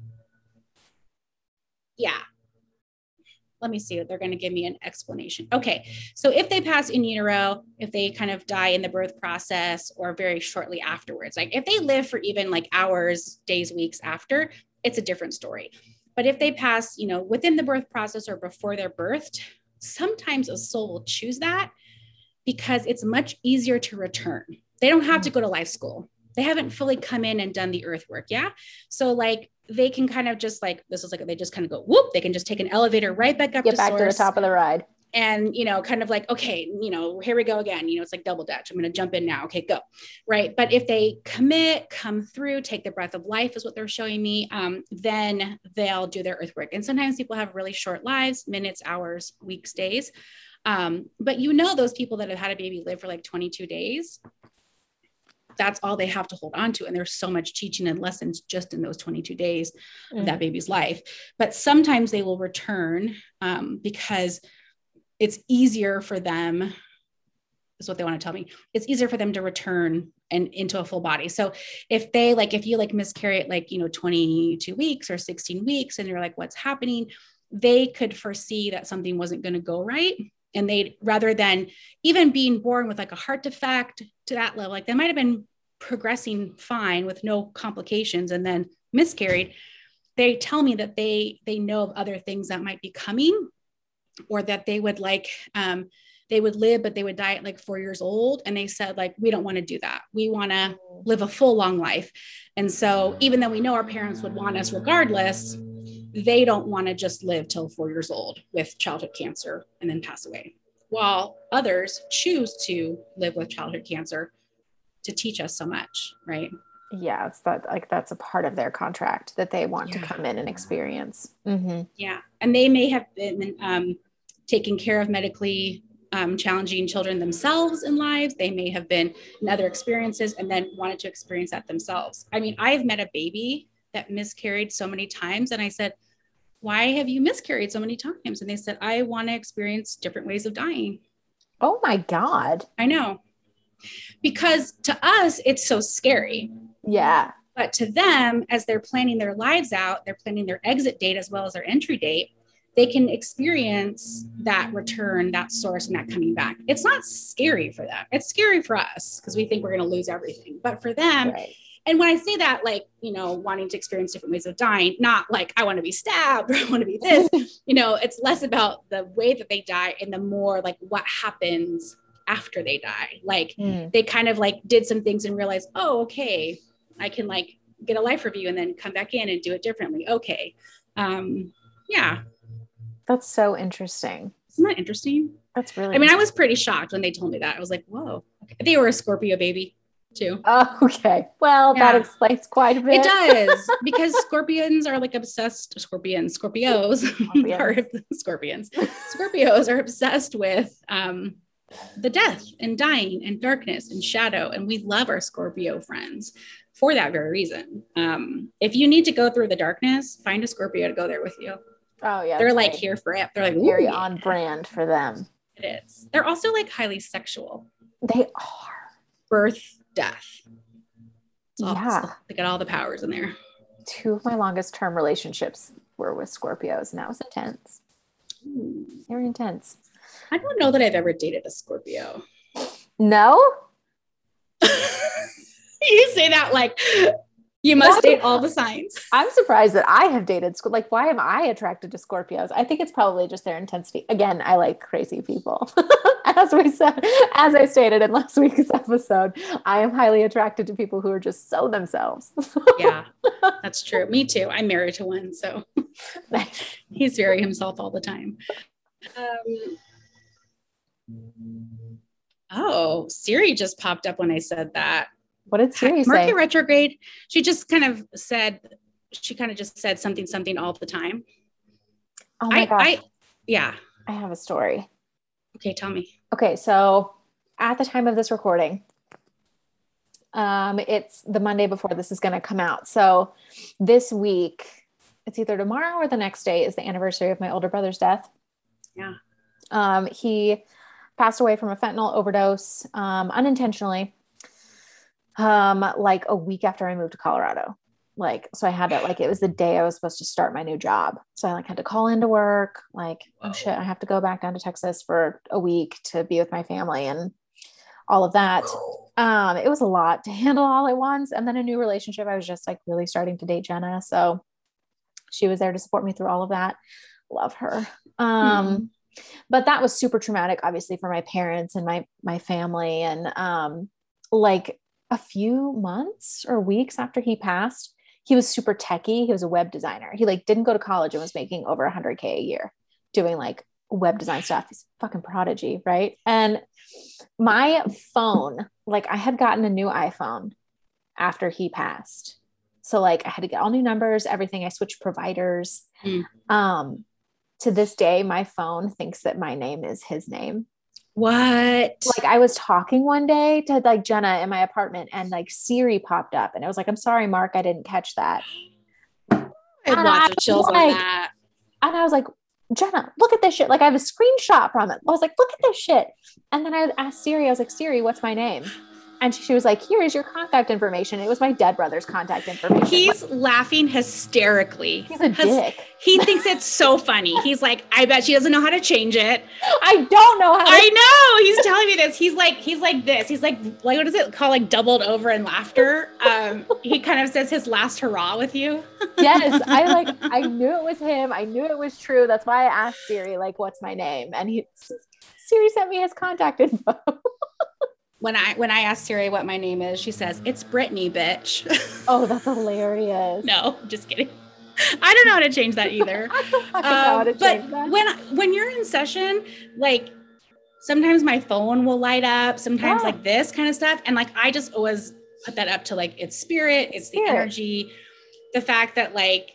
yeah, let me see they're going to give me an explanation okay so if they pass in utero if they kind of die in the birth process or very shortly afterwards like if they live for even like hours days weeks after it's a different story but if they pass, you know, within the birth process or before they're birthed, sometimes a soul will choose that because it's much easier to return. They don't have to go to life school. They haven't fully come in and done the earth work. Yeah. So like they can kind of just like this is like they just kind of go whoop, they can just take an elevator right back up Get to back source. to the top of the ride and you know kind of like okay you know here we go again. You know it's like double dutch. I'm going to jump in now. Okay go. Right? But if they commit come through take the breath of life is what they're showing me um, then they'll do their earth work and sometimes people have really short lives minutes hours weeks days. Um, but you know those people that have had a baby live for like 22 days? That's all they have to hold on to. And there's so much teaching and lessons just in those 22 days mm. of that baby's life. But sometimes they will return um, because it's easier for them is what they want to tell me. It's easier for them to return and into a full body. So if they like if you like miscarry it like you know 22 weeks or 16 weeks and you're like what's happening? they could foresee that something wasn't going to go right and they'd rather than even being born with like a heart defect to that level like they might have been progressing fine with no complications and then miscarried. They tell me that they they know of other things that might be coming or that they would like um, they would live but they would die at like four years old. And they said like we don't want to do that. We want to live a full long life. And so even though we know our parents would want us regardless they don't want to just live till four years old with childhood cancer and then pass away. While others choose to live with childhood cancer to teach us so much right? Yeah it's that like that's a part of their contract that they want yeah. to come in and experience. Mm-hmm. yeah. And they may have been um, taking care of medically um, challenging children themselves in lives. They may have been in other experiences and then wanted to experience that themselves. I mean, I've met a baby that miscarried so many times, and I said, Why have you miscarried so many times? And they said, I want to experience different ways of dying. Oh my God. I know. Because to us, it's so scary. Yeah. But to them, as they're planning their lives out, they're planning their exit date as well as their entry date they can experience that return, that source, and that coming back. It's not scary for them. It's scary for us because we think we're going to lose everything. But for them, right. and when I say that, like, you know, wanting to experience different ways of dying, not like I want to be stabbed or I want to be this, you know, it's less about the way that they die and the more like what happens after they die. Like mm. they kind of like did some things and realized, oh, okay, I can like get a life review and then come back in and do it differently. Okay. Um, yeah. That's so interesting. Isn't that interesting? That's really. I mean, I was pretty shocked when they told me that. I was like, "Whoa!" They were a Scorpio baby too. Oh, okay. Well, yeah. that explains quite a bit. It does because scorpions are like obsessed. Scorpions, Scorpios scorpions. are scorpions. Scorpios are obsessed with um, the death and dying and darkness and shadow, and we love our Scorpio friends for that very reason. Um, if you need to go through the darkness, find a Scorpio to go there with you. Oh yeah. They're like right. here for it. They're like very yeah. on brand for them. It is. They're also like highly sexual. They are. Birth, death. yeah. They got all the powers in there. Two of my longest term relationships were with Scorpios, and that was intense. Ooh. Very intense. I don't know that I've ever dated a Scorpio. No? you say that like you must date all the signs. I'm surprised that I have dated like why am I attracted to Scorpios? I think it's probably just their intensity. Again, I like crazy people. as we said, as I stated in last week's episode, I am highly attracted to people who are just so themselves. yeah. That's true. Me too. I'm married to one, so he's very himself all the time. Um, oh, Siri just popped up when I said that. What did Siri say? Mercury retrograde. She just kind of said, she kind of just said something, something all the time. Oh my I, gosh. I, yeah. I have a story. Okay, tell me. Okay, so at the time of this recording, um, it's the Monday before this is going to come out. So this week, it's either tomorrow or the next day is the anniversary of my older brother's death. Yeah. Um, he passed away from a fentanyl overdose um, unintentionally um, like a week after I moved to Colorado. Like, so I had to, like, it was the day I was supposed to start my new job. So I like had to call into work, like, oh shit, I have to go back down to Texas for a week to be with my family and all of that. Um, it was a lot to handle all at once. And then a new relationship. I was just like really starting to date Jenna. So she was there to support me through all of that. Love her. Um, mm-hmm. but that was super traumatic, obviously, for my parents and my my family. And um, like a few months or weeks after he passed, he was super techie. He was a web designer. He like didn't go to college and was making over 100k a year doing like web design stuff. He's fucking prodigy, right? And my phone, like I had gotten a new iPhone after he passed. So like I had to get all new numbers, everything. I switched providers. Mm. Um to this day my phone thinks that my name is his name. What? Like I was talking one day to like Jenna in my apartment and like Siri popped up and I was like, I'm sorry, Mark, I didn't catch that. I had lots of chills like, on that. And I was like, Jenna, look at this shit. Like I have a screenshot from it. I was like, look at this shit. And then I asked Siri, I was like, Siri, what's my name? And she was like, Here is your contact information. It was my dead brother's contact information. He's like, laughing hysterically. He's a dick. He thinks it's so funny. He's like, I bet she doesn't know how to change it. I don't know how to- I know. He's telling me this. He's like, he's like this. He's like, like what is it called? Like doubled over in laughter. Um, he kind of says his last hurrah with you. yes. I like I knew it was him. I knew it was true. That's why I asked Siri, like, what's my name? And he Siri sent me his contact info when I when I ask Siri what my name is, she says it's Brittany, bitch. Oh, that's hilarious. no, just kidding. I don't know how to change that either. um, but that. when when you're in session, like sometimes my phone will light up, sometimes yeah. like this kind of stuff, and like I just always put that up to like it's spirit, it's spirit. the energy, the fact that like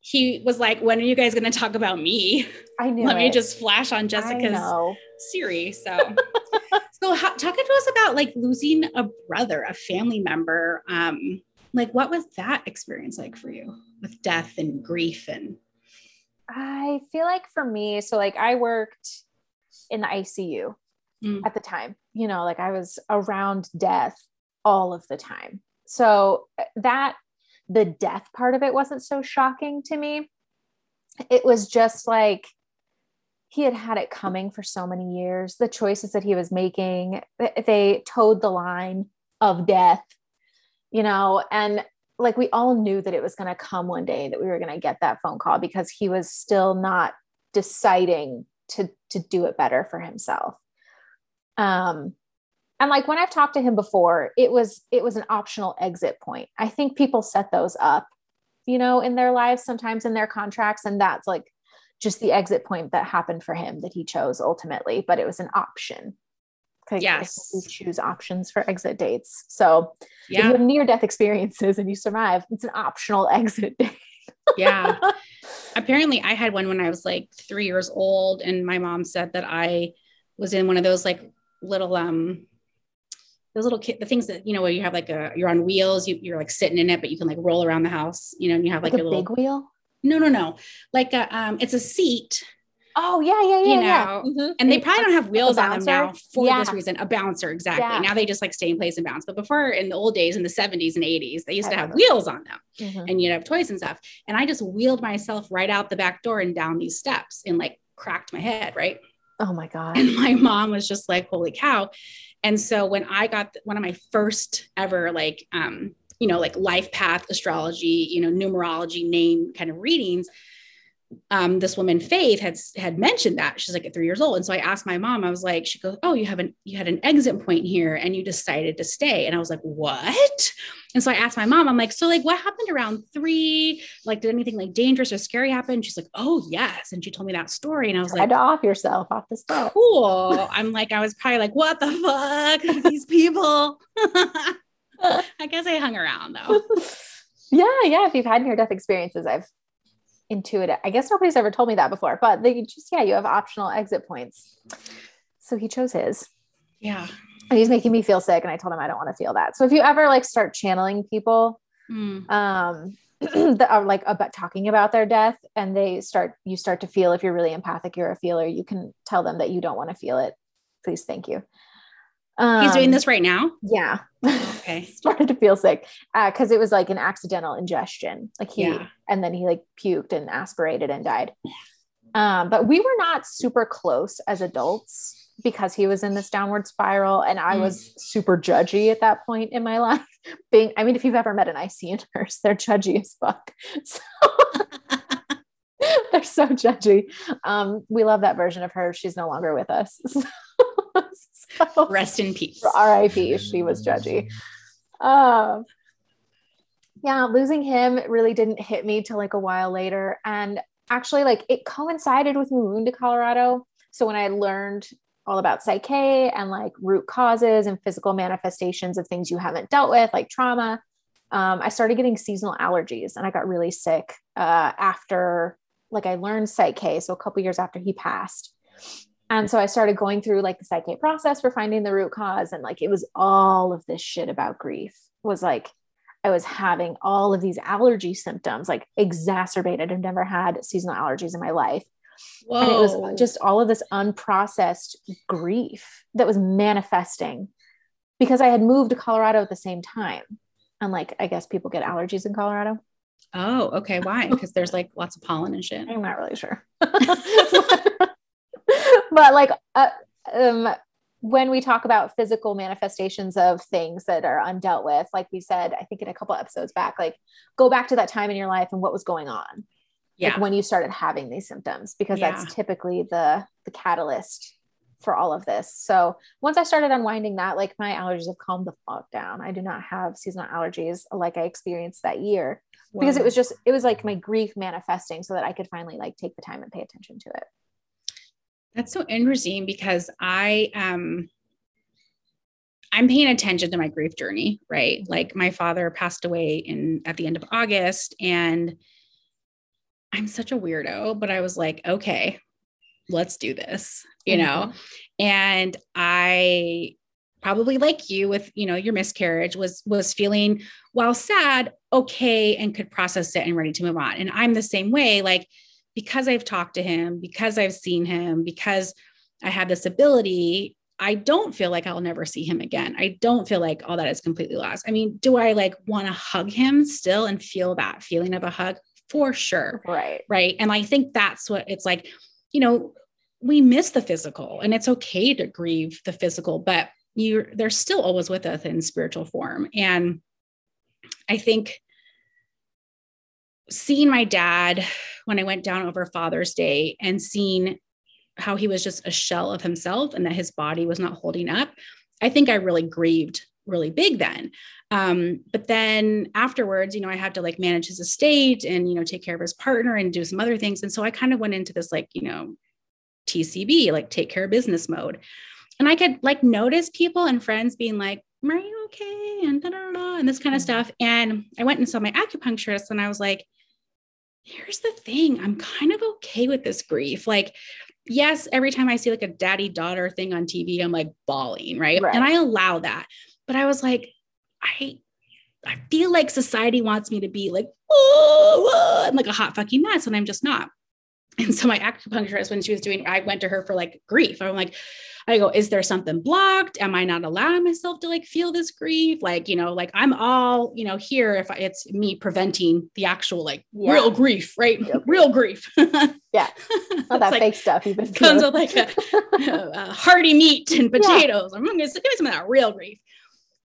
he was like, "When are you guys going to talk about me?" I knew. Let it. me just flash on Jessica's Siri. So So, how, talking to us about like losing a brother, a family member. Um, like, what was that experience like for you with death and grief? And I feel like for me, so like I worked in the ICU mm. at the time. You know, like I was around death all of the time. So uh, that the death part of it wasn't so shocking to me. It was just like he had had it coming for so many years. The choices that he was making, they towed the line of death, you know, and like we all knew that it was going to come one day that we were going to get that phone call because he was still not deciding to to do it better for himself. Um and like when I've talked to him before, it was it was an optional exit point. I think people set those up, you know, in their lives sometimes in their contracts and that's like just the exit point that happened for him that he chose ultimately, but it was an option. Yes. We choose options for exit dates. So yeah. if you have near death experiences and you survive, it's an optional exit date. yeah. Apparently, I had one when I was like three years old, and my mom said that I was in one of those like little, um, those little kid, the things that, you know, where you have like a, you're on wheels, you, you're like sitting in it, but you can like roll around the house, you know, and you have like, like a, little big wheel no, no, no. Like a, um, it's a seat. Oh yeah, yeah, yeah. You know, yeah. Mm-hmm. and they probably don't have wheels on them now for yeah. this reason. A bouncer, exactly. Yeah. Now they just like stay in place and bounce. But before, in the old days, in the '70s and '80s, they used to have wheels on them, mm-hmm. and you'd have toys and stuff. And I just wheeled myself right out the back door and down these steps, and like cracked my head. Right. Oh my God. And my mom was just like, holy cow. And so when I got one of my first ever, like, um, you know, like life path astrology, you know, numerology name kind of readings, um, this woman Faith had had mentioned that she's like at three years old, and so I asked my mom. I was like, she goes, "Oh, you have an you had an exit point here, and you decided to stay." And I was like, "What?" And so I asked my mom. I'm like, "So like, what happened around three? Like, did anything like dangerous or scary happen?" She's like, "Oh yes," and she told me that story, and I was Tried like, to off yourself off the spot. Cool. I'm like, I was probably like, "What the fuck, these people." I guess I hung around though. yeah, yeah. If you've had near death experiences, I've intuitive. I guess nobody's ever told me that before, but they just, yeah, you have optional exit points. So he chose his. Yeah. And he's making me feel sick. And I told him I don't want to feel that. So if you ever like start channeling people, mm. um, that are like about talking about their death and they start, you start to feel if you're really empathic, you're a feeler, you can tell them that you don't want to feel it. Please, thank you. Um, He's doing um, this right now. Yeah. Okay. Started to feel sick because uh, it was like an accidental ingestion. Like he, yeah. and then he like puked and aspirated and died. Um, but we were not super close as adults because he was in this downward spiral and I mm. was super judgy at that point in my life. Being, I mean, if you've ever met an ICU nurse, they're judgy as fuck. So they're so judgy. Um, we love that version of her. She's no longer with us. so, Rest in peace. RIP. She was judgy. Uh, yeah, losing him really didn't hit me till like a while later. And actually, like it coincided with me moving to Colorado. So when I learned all about Psych K and like root causes and physical manifestations of things you haven't dealt with, like trauma, um, I started getting seasonal allergies and I got really sick uh, after like I learned Psych K. So a couple years after he passed. And so I started going through like the Psych K process for finding the root cause. And like it was all of this shit about grief was like I was having all of these allergy symptoms, like exacerbated. I've never had seasonal allergies in my life. Whoa. And it was just all of this unprocessed grief that was manifesting because I had moved to Colorado at the same time. And like, I guess people get allergies in Colorado. Oh, okay. Why? Because there's like lots of pollen and shit. I'm not really sure. but like uh, um, when we talk about physical manifestations of things that are undealt with, like we said, I think in a couple episodes back, like go back to that time in your life and what was going on. Yeah. Like when you started having these symptoms, because yeah. that's typically the the catalyst for all of this. So once I started unwinding that, like my allergies have calmed the fuck down. I do not have seasonal allergies like I experienced that year wow. because it was just it was like my grief manifesting so that I could finally like take the time and pay attention to it. That's so interesting because I um I'm paying attention to my grief journey, right? Like my father passed away in at the end of August and I'm such a weirdo, but I was like, okay, let's do this, you mm-hmm. know? And I probably like you with, you know, your miscarriage was was feeling while sad, okay and could process it and ready to move on. And I'm the same way like because I've talked to him, because I've seen him, because I have this ability, I don't feel like I'll never see him again. I don't feel like all that is completely lost. I mean, do I like want to hug him still and feel that feeling of a hug? For sure. Right. Right. And I think that's what it's like, you know, we miss the physical and it's okay to grieve the physical, but you they're still always with us in spiritual form. And I think seeing my dad when I went down over Father's Day and seeing how he was just a shell of himself and that his body was not holding up, I think I really grieved really big then. Um, but then afterwards, you know, I had to like manage his estate and, you know, take care of his partner and do some other things. And so I kind of went into this like, you know, TCB, like take care of business mode. And I could like notice people and friends being like, are you okay? And da, da, da, and this kind of mm-hmm. stuff. And I went and saw my acupuncturist and I was like, here's the thing I'm kind of okay with this grief. Like, yes, every time I see like a daddy daughter thing on TV, I'm like bawling, right? right? And I allow that. But I was like, I I feel like society wants me to be like, oh, oh, I'm like a hot fucking mess, and I'm just not. And so my acupuncturist, when she was doing, I went to her for like grief. I'm like, I go, is there something blocked? Am I not allowing myself to like feel this grief? Like, you know, like I'm all, you know, here if it's me preventing the actual like yeah. real grief, right? Real, real grief. yeah. All that like, fake stuff you've been comes with like a, a, hearty meat and potatoes. Yeah. I'm gonna give me some of that real grief.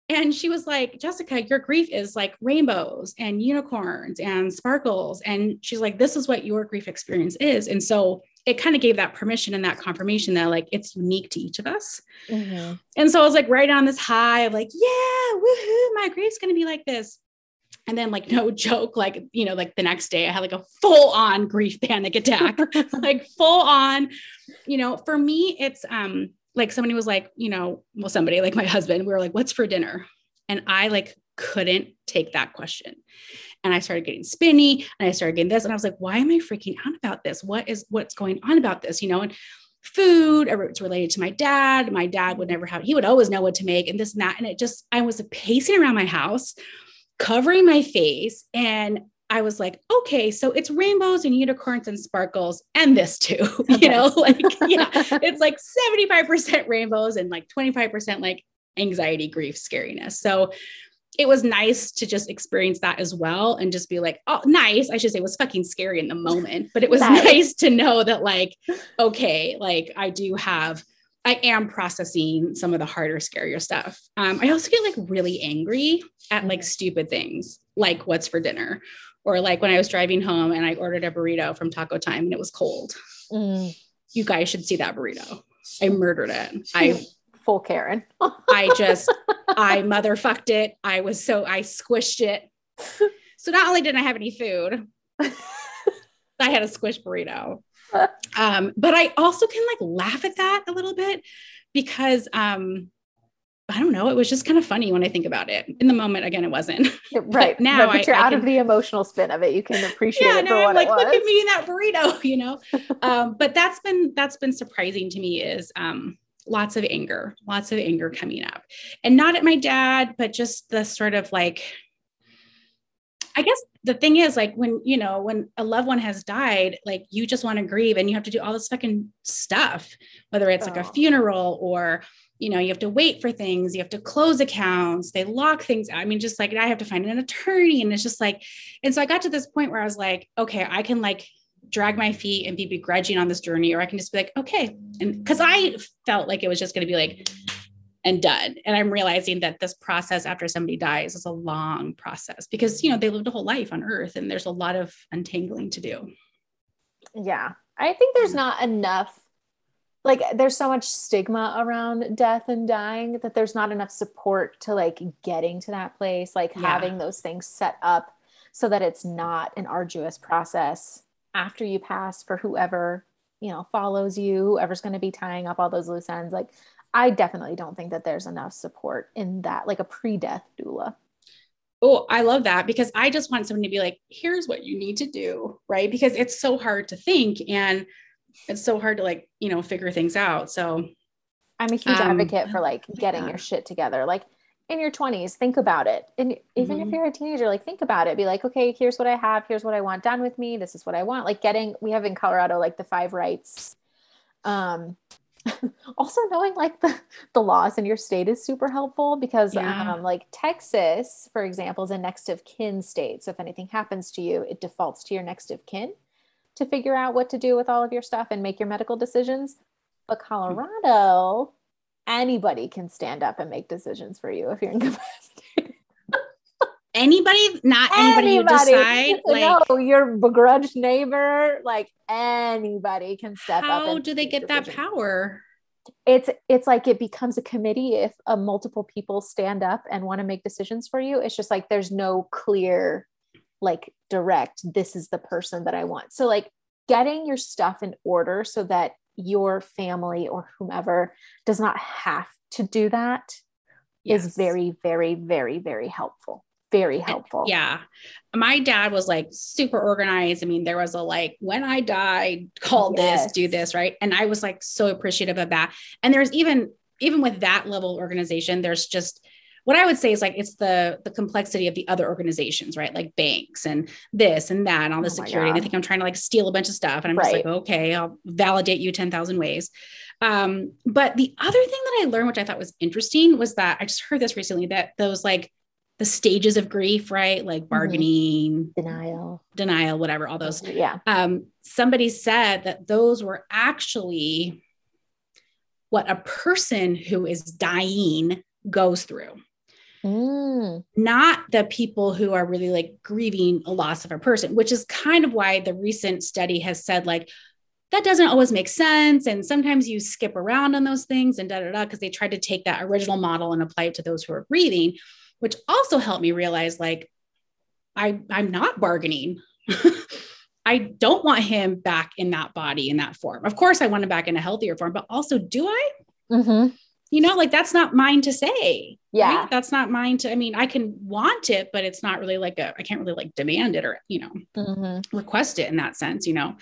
And she was like, Jessica, your grief is like rainbows and unicorns and sparkles. And she's like, this is what your grief experience is. And so it kind of gave that permission and that confirmation that like it's unique to each of us. Mm-hmm. And so I was like right on this high of like, yeah, woohoo, my grief's gonna be like this. And then, like, no joke, like, you know, like the next day I had like a full on grief panic attack, like full on, you know, for me, it's um like somebody was like, you know, well, somebody like my husband, we were like, what's for dinner? And I like couldn't take that question. And I started getting spinny and I started getting this. And I was like, why am I freaking out about this? What is what's going on about this? You know, and food, it's related to my dad. My dad would never have, he would always know what to make and this and that. And it just, I was pacing around my house, covering my face. And I was like, okay, so it's rainbows and unicorns and sparkles and this too, okay. you know, like, yeah, it's like 75% rainbows and like 25% like anxiety, grief, scariness. So it was nice to just experience that as well and just be like, oh, nice. I should say it was fucking scary in the moment, but it was nice. nice to know that, like, okay, like I do have, I am processing some of the harder, scarier stuff. Um, I also get like really angry at like stupid things, like what's for dinner, or like when I was driving home and I ordered a burrito from Taco Time and it was cold. Mm. You guys should see that burrito. I murdered it. I full Karen. I just, I motherfucked it. I was so, I squished it. So not only didn't I have any food, I had a squish burrito. Um, but I also can like laugh at that a little bit because um, I don't know. It was just kind of funny when I think about it. In the moment, again, it wasn't. Right now, but you're I, out I can, of the emotional spin of it. You can appreciate yeah, it for now I'm like, look at me in that burrito, you know. um, but that's been that's been surprising to me is um, lots of anger, lots of anger coming up. And not at my dad, but just the sort of like, I guess the thing is, like, when, you know, when a loved one has died, like, you just want to grieve and you have to do all this fucking stuff, whether it's oh. like a oh. funeral or, you know, you have to wait for things, you have to close accounts, they lock things. I mean, just like I have to find an attorney. And it's just like, and so I got to this point where I was like, okay, I can like drag my feet and be begrudging on this journey, or I can just be like, okay. And because I felt like it was just going to be like, and done. And I'm realizing that this process after somebody dies is a long process because, you know, they lived a whole life on earth and there's a lot of untangling to do. Yeah. I think there's mm. not enough like there's so much stigma around death and dying that there's not enough support to like getting to that place like yeah. having those things set up so that it's not an arduous process after you pass for whoever you know follows you whoever's going to be tying up all those loose ends like i definitely don't think that there's enough support in that like a pre-death doula. Oh i love that because i just want someone to be like here's what you need to do right? Because it's so hard to think and it's so hard to like you know figure things out so. I'm a huge um, advocate for like getting yeah. your shit together like in your 20s think about it. And even mm-hmm. if you're a teenager like think about it. Be like okay here's what i have. Here's what i want done with me. This is what i want. Like getting we have in colorado like the five rights. Um also knowing like the, the laws in your state is super helpful because yeah. um, like texas for example is a next of kin state. So if anything happens to you it defaults to your next of kin to figure out what to do with all of your stuff and make your medical decisions. But hmm. colorado anybody can stand up and make decisions for you if you're incapacitated. anybody, not anybody, anybody decide. Like, no, your begrudged neighbor, like anybody can step how up. How do they get decisions. that power? It's it's like it becomes a committee if a multiple people stand up and want to make decisions for you. It's just like there's no clear, like direct. This is the person that I want. So like getting your stuff in order so that your family or whomever does not have to do that yes. is very, very, very, very helpful. Very helpful. Yeah. My dad was like super organized. I mean, there was a like, when I die, call yes. this, do this, right? And I was like so appreciative of that. And there's even, even with that level of organization, there's just what I would say is like it's the the complexity of the other organizations, right? Like banks and this and that and all the oh security. They think I'm trying to like steal a bunch of stuff. And I'm right. just like, okay, I'll validate you 10,000 ways. Um, but the other thing that I learned, which I thought was interesting, was that I just heard this recently that those like the stages of grief, right? Like mm-hmm. bargaining, mm-hmm. denial, denial, whatever, all those. Yeah. Um, somebody said that those were actually what a person who is dying goes through. Mm. Not the people who are really like grieving a loss of a person, which is kind of why the recent study has said, like, that doesn't always make sense. And sometimes you skip around on those things and da da da, because they tried to take that original model and apply it to those who are grieving which also helped me realize like I I'm not bargaining. I don't want him back in that body in that form. Of course, I want him back in a healthier form, but also, do I? Mm-hmm. You know, like that's not mine to say. Yeah, right? that's not mine to. I mean, I can want it, but it's not really like a. I can't really like demand it or you know mm-hmm. request it in that sense. You know,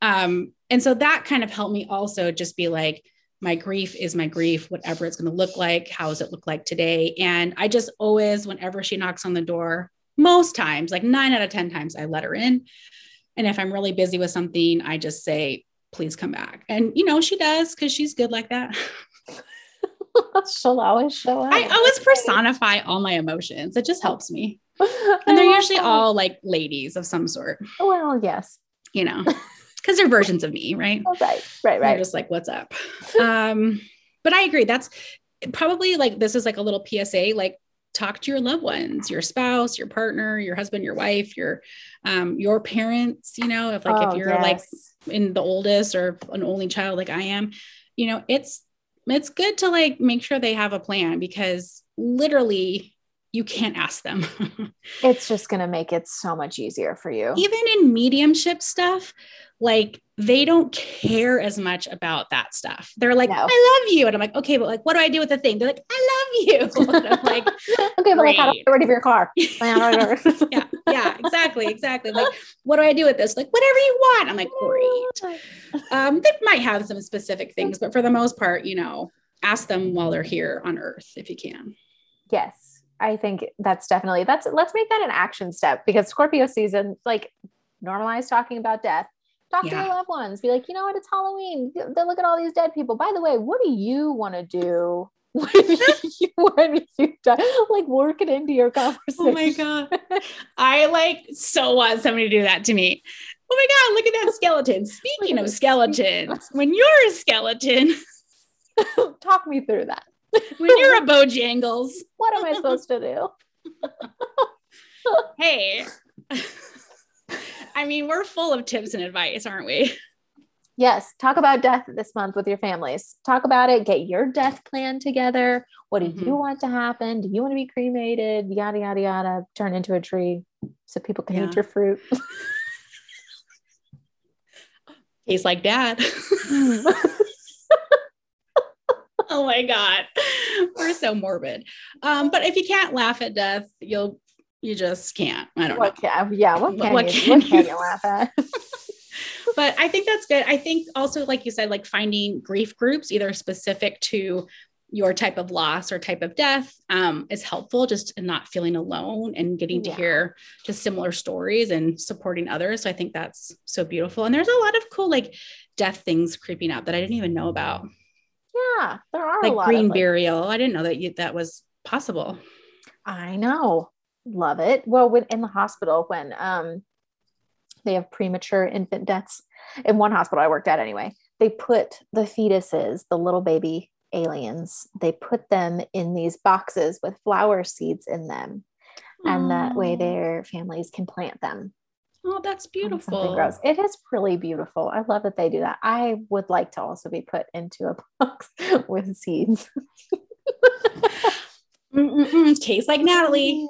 um, and so that kind of helped me also just be like, my grief is my grief, whatever it's going to look like. How does it look like today? And I just always, whenever she knocks on the door, most times, like nine out of 10 times, I let her in. And if I'm really busy with something, I just say, please come back. And, you know, she does because she's good like that. She'll always show up. I always personify all my emotions. It just helps me. And they're usually all like ladies of some sort. Well, yes. You know because they're versions of me, right? Oh, right, right, right. just like, what's up? um, but I agree. That's probably like this is like a little PSA. Like, talk to your loved ones, your spouse, your partner, your husband, your wife, your um, your parents. You know, if like oh, if you're yes. like in the oldest or an only child, like I am, you know, it's it's good to like make sure they have a plan because literally you can't ask them. it's just going to make it so much easier for you. Even in mediumship stuff, like they don't care as much about that stuff. They're like, no. I love you. And I'm like, okay, but like, what do I do with the thing? They're like, I love you. And I'm like, okay, but like, how do I get rid of your car? yeah, yeah, exactly, exactly. Like, what do I do with this? Like, whatever you want. I'm like, great. Um, they might have some specific things, but for the most part, you know, ask them while they're here on earth if you can. Yes. I think that's definitely that's let's make that an action step because Scorpio season, like normalize talking about death Talk yeah. to your loved ones. Be like, you know what? It's Halloween. They look at all these dead people. By the way, what do you want to do when you, when you die? Like work it into your conversation. Oh my god, I like so want somebody to do that to me. Oh my god, look at that skeleton. Speaking of skeletons, when you're a skeleton, talk me through that. when you're a Bojangles, what am I supposed to do? hey. I mean, we're full of tips and advice, aren't we? Yes. Talk about death this month with your families. Talk about it. Get your death plan together. What do mm-hmm. you want to happen? Do you want to be cremated? Yada, yada, yada. Turn into a tree so people can yeah. eat your fruit. Tastes like dad. oh my God. We're so morbid. Um, but if you can't laugh at death, you'll you just can't. I don't what know. Can, yeah, what can, what you, can, what can you laugh at? but I think that's good. I think also, like you said, like finding grief groups, either specific to your type of loss or type of death um, is helpful just in not feeling alone and getting to hear just similar stories and supporting others. So I think that's so beautiful. And there's a lot of cool like death things creeping up that I didn't even know about. Yeah, there are like green of, like, burial. I didn't know that you, that was possible. I know love it. Well, when in the hospital, when um, they have premature infant deaths in one hospital I worked at anyway, they put the fetuses, the little baby aliens, they put them in these boxes with flower seeds in them. And that way their families can plant them. Oh, that's beautiful. Gross. It is really beautiful. I love that they do that. I would like to also be put into a box with seeds. Mm-mm-mm. Tastes like Natalie.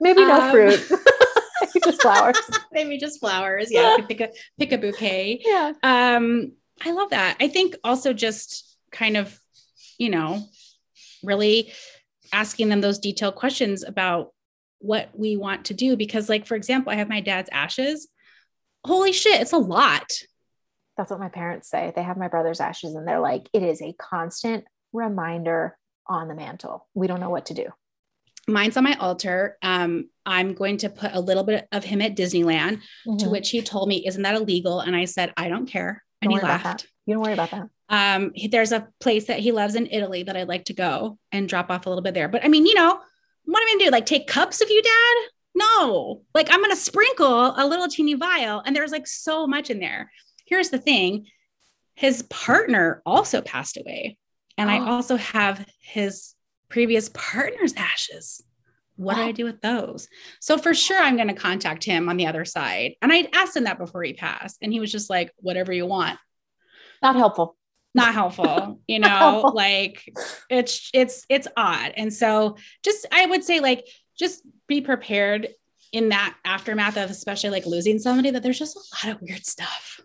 Maybe no um, fruit. just flowers. Maybe just flowers. Yeah, pick a pick a bouquet. Yeah. Um, I love that. I think also just kind of, you know, really asking them those detailed questions about what we want to do. Because, like, for example, I have my dad's ashes. Holy shit, it's a lot. That's what my parents say. They have my brother's ashes, and they're like, it is a constant reminder on the mantle. We don't know what to do. mine's on my altar. Um, I'm going to put a little bit of him at Disneyland, mm-hmm. to which he told me, Isn't that illegal? And I said, I don't care. And don't he laughed. You don't worry about that. Um, there's a place that he loves in Italy that I'd like to go and drop off a little bit there. But I mean, you know, what am I gonna do? Like take cups of you, dad? No, like I'm gonna sprinkle a little teeny vial, and there's like so much in there. Here's the thing his partner also passed away. And oh. I also have his previous partner's ashes. What do I oh. do with those? So for sure, I'm going to contact him on the other side. And I'd asked him that before he passed, and he was just like, "Whatever you want." Not helpful. Not helpful. You know, helpful. like it's it's it's odd. And so, just I would say, like, just be prepared in that aftermath of especially like losing somebody that there's just a lot of weird stuff.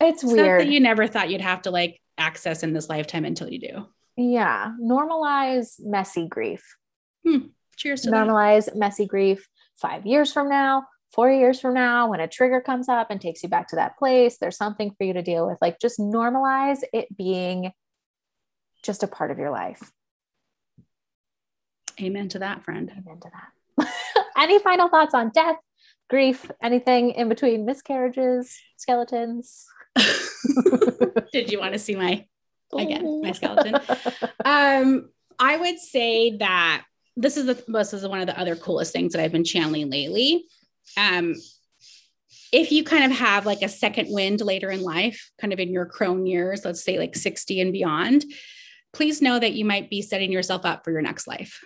It's stuff weird. That you never thought you'd have to like access in this lifetime until you do. Yeah. Normalize messy grief. Hmm. Cheers to Normalize that. messy grief five years from now, four years from now, when a trigger comes up and takes you back to that place, there's something for you to deal with. Like just normalize it being just a part of your life. Amen to that, friend. Amen to that. Any final thoughts on death, grief, anything in between miscarriages, skeletons? Did you want to see my again my skeleton? Um i would say that this is the this is one of the other coolest things that i've been channeling lately. Um if you kind of have like a second wind later in life kind of in your crone years let's say like 60 and beyond please know that you might be setting yourself up for your next life.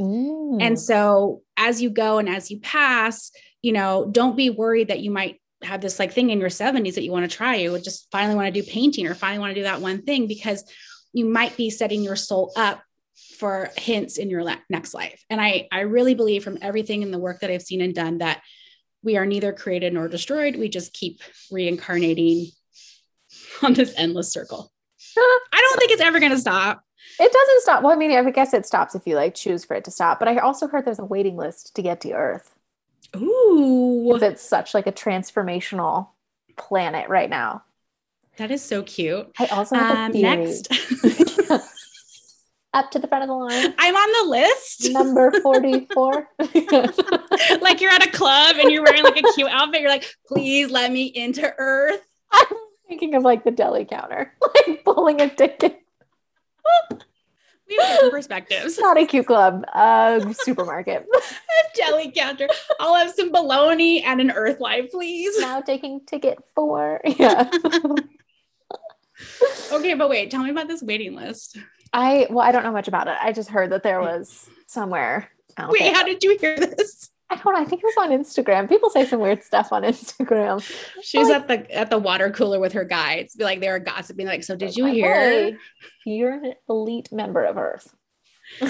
Mm. and so as you go and as you pass you know don't be worried that you might have this like thing in your 70s that you want to try you would just finally want to do painting or finally want to do that one thing because you might be setting your soul up for hints in your next life. And i i really believe from everything in the work that i've seen and done that we are neither created nor destroyed. We just keep reincarnating on this endless circle. I don't think it's ever going to stop. It doesn't stop. Well i mean i guess it stops if you like choose for it to stop. But i also heard there's a waiting list to get to earth Ooh. Because it's such like a transformational planet right now. That is so cute. I also have um, a theory. Next. Up to the front of the line. I'm on the list. Number 44. like you're at a club and you're wearing like a cute outfit. You're like, please let me into Earth. I'm thinking of like the deli counter, like pulling a ticket. We have different perspectives. Not a cute club, a supermarket. a deli counter. I'll have some bologna and an earth life, please. Now taking ticket four. Yeah. okay, but wait, tell me about this waiting list. I well, I don't know much about it. I just heard that there was somewhere. Wait, how did you hear this? I don't know. I think it was on Instagram. People say some weird stuff on Instagram. She's like, at the at the water cooler with her guides. Be like they were gossiping. Like, so did you hear? You're an elite member of Earth.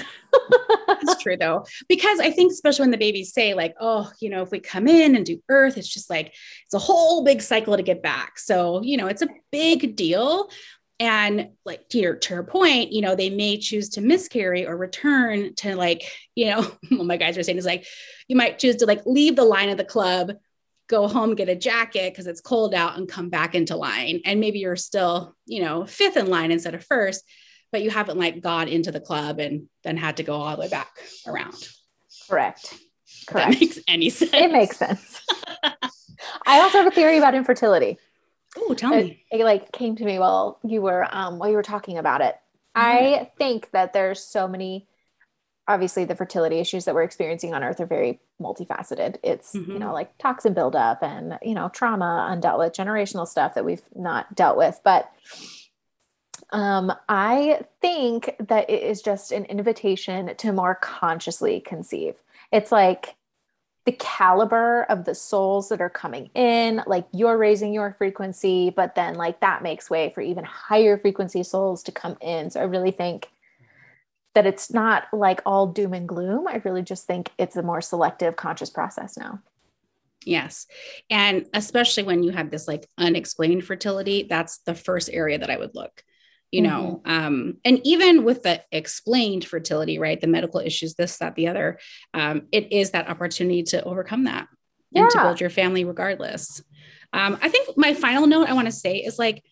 That's true though, because I think especially when the babies say like, oh, you know, if we come in and do Earth, it's just like it's a whole big cycle to get back. So you know, it's a big deal. And like to your, to your point, you know, they may choose to miscarry or return to like, you know, what my guys are saying is like, you might choose to like leave the line of the club, go home, get a jacket because it's cold out and come back into line. And maybe you're still, you know, fifth in line instead of first, but you haven't like gone into the club and then had to go all the way back around. Correct. Correct. That makes any sense. It makes sense. I also have a theory about infertility. Oh, tell me. It, it, like came to me while you were um while you were talking about it. Mm-hmm. I think that there's so many obviously the fertility issues that we're experiencing on earth are very multifaceted. It's, mm-hmm. you know, like toxin buildup and, you know, trauma undealt with, generational stuff that we've not dealt with. But um, I think that it is just an invitation to more consciously conceive. It's like the caliber of the souls that are coming in like you're raising your frequency but then like that makes way for even higher frequency souls to come in. So i really think that it's not like all doom and gloom. I really just think it's a more selective conscious process now. Yes. And especially when you have this like unexplained fertility that's the first area that i would look you know mm-hmm. um, and even with the explained fertility right the medical issues this that the other um, it is that opportunity to overcome that yeah. and to build your family regardless um, i think my final note i want to say is like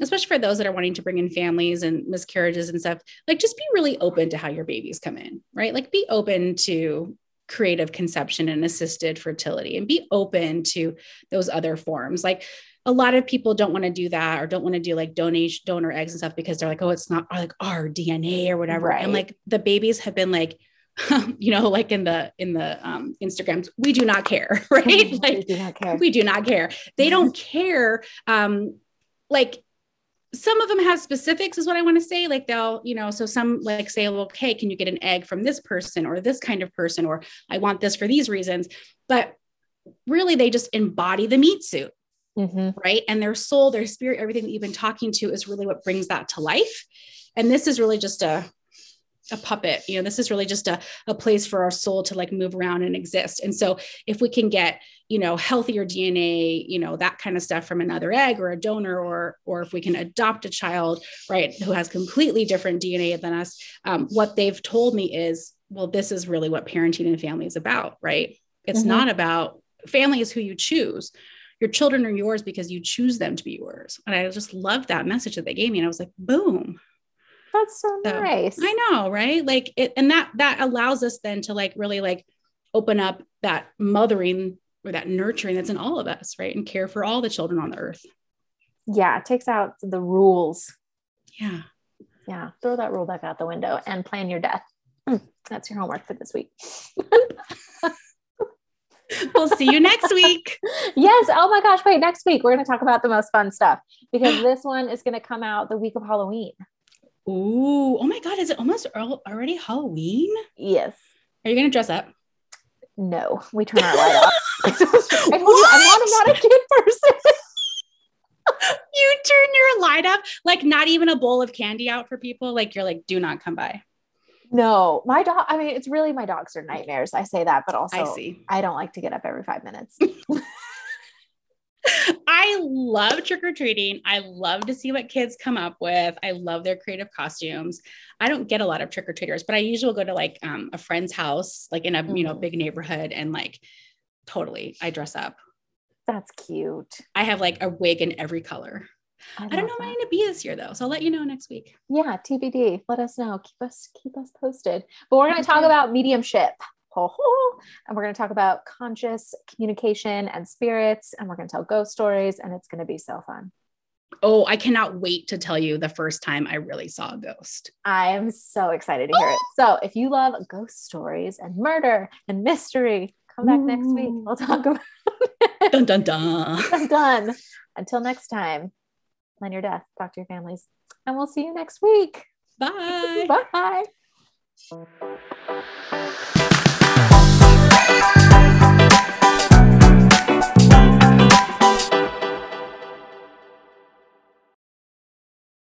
especially for those that are wanting to bring in families and miscarriages and stuff, like just be really open to how your babies come in, right? Like be open to creative conception and assisted fertility and be open to those other forms. Like a lot of people don't want to do that or don't want to do like donation donor eggs and stuff because they're like, oh, it's not like our DNA or whatever. Right. And like the babies have been like, you know, like in the in the um, Instagrams, we do not care, right? like we do not care. We do not care. They don't care. Um, like some of them have specifics is what i want to say like they'll you know so some like say well okay can you get an egg from this person or this kind of person or i want this for these reasons but really they just embody the meat suit mm-hmm. right and their soul their spirit everything that you've been talking to is really what brings that to life and this is really just a a puppet you know this is really just a, a place for our soul to like move around and exist and so if we can get you know healthier dna you know that kind of stuff from another egg or a donor or or if we can adopt a child right who has completely different dna than us um, what they've told me is well this is really what parenting and family is about right it's mm-hmm. not about family is who you choose your children are yours because you choose them to be yours and i just loved that message that they gave me and i was like boom that's so, so nice. I know, right? Like it, and that that allows us then to like really like open up that mothering or that nurturing that's in all of us, right? And care for all the children on the earth. Yeah, it takes out the rules. Yeah. Yeah. Throw that rule back out the window and plan your death. That's your homework for this week. we'll see you next week. Yes. Oh my gosh. Wait, next week we're going to talk about the most fun stuff because this one is going to come out the week of Halloween. Ooh, oh my God, is it almost already Halloween? Yes. Are you going to dress up? No, we turn our light off. I told you, I'm not, I'm not a kid person. you turn your light up, like not even a bowl of candy out for people. Like you're like, do not come by. No, my dog. I mean, it's really my dogs are nightmares. I say that, but also I see. I don't like to get up every five minutes. I love trick or treating. I love to see what kids come up with. I love their creative costumes. I don't get a lot of trick or treaters, but I usually go to like um, a friend's house, like in a mm-hmm. you know mm-hmm. big neighborhood, and like totally, I dress up. That's cute. I have like a wig in every color. I, I don't know what I'm going to be this year though, so I'll let you know next week. Yeah, TBD. Let us know. Keep us keep us posted. But we're going to talk about mediumship ho, ho. and we're going to talk about conscious communication and spirits, and we're going to tell ghost stories, and it's going to be so fun. Oh, I cannot wait to tell you the first time I really saw a ghost. I am so excited to hear it. So, if you love ghost stories and murder and mystery, come back Ooh. next week. We'll talk about it. Dun dun dun. dun dun. Until next time, plan your death, talk to your families, and we'll see you next week. Bye. Bye.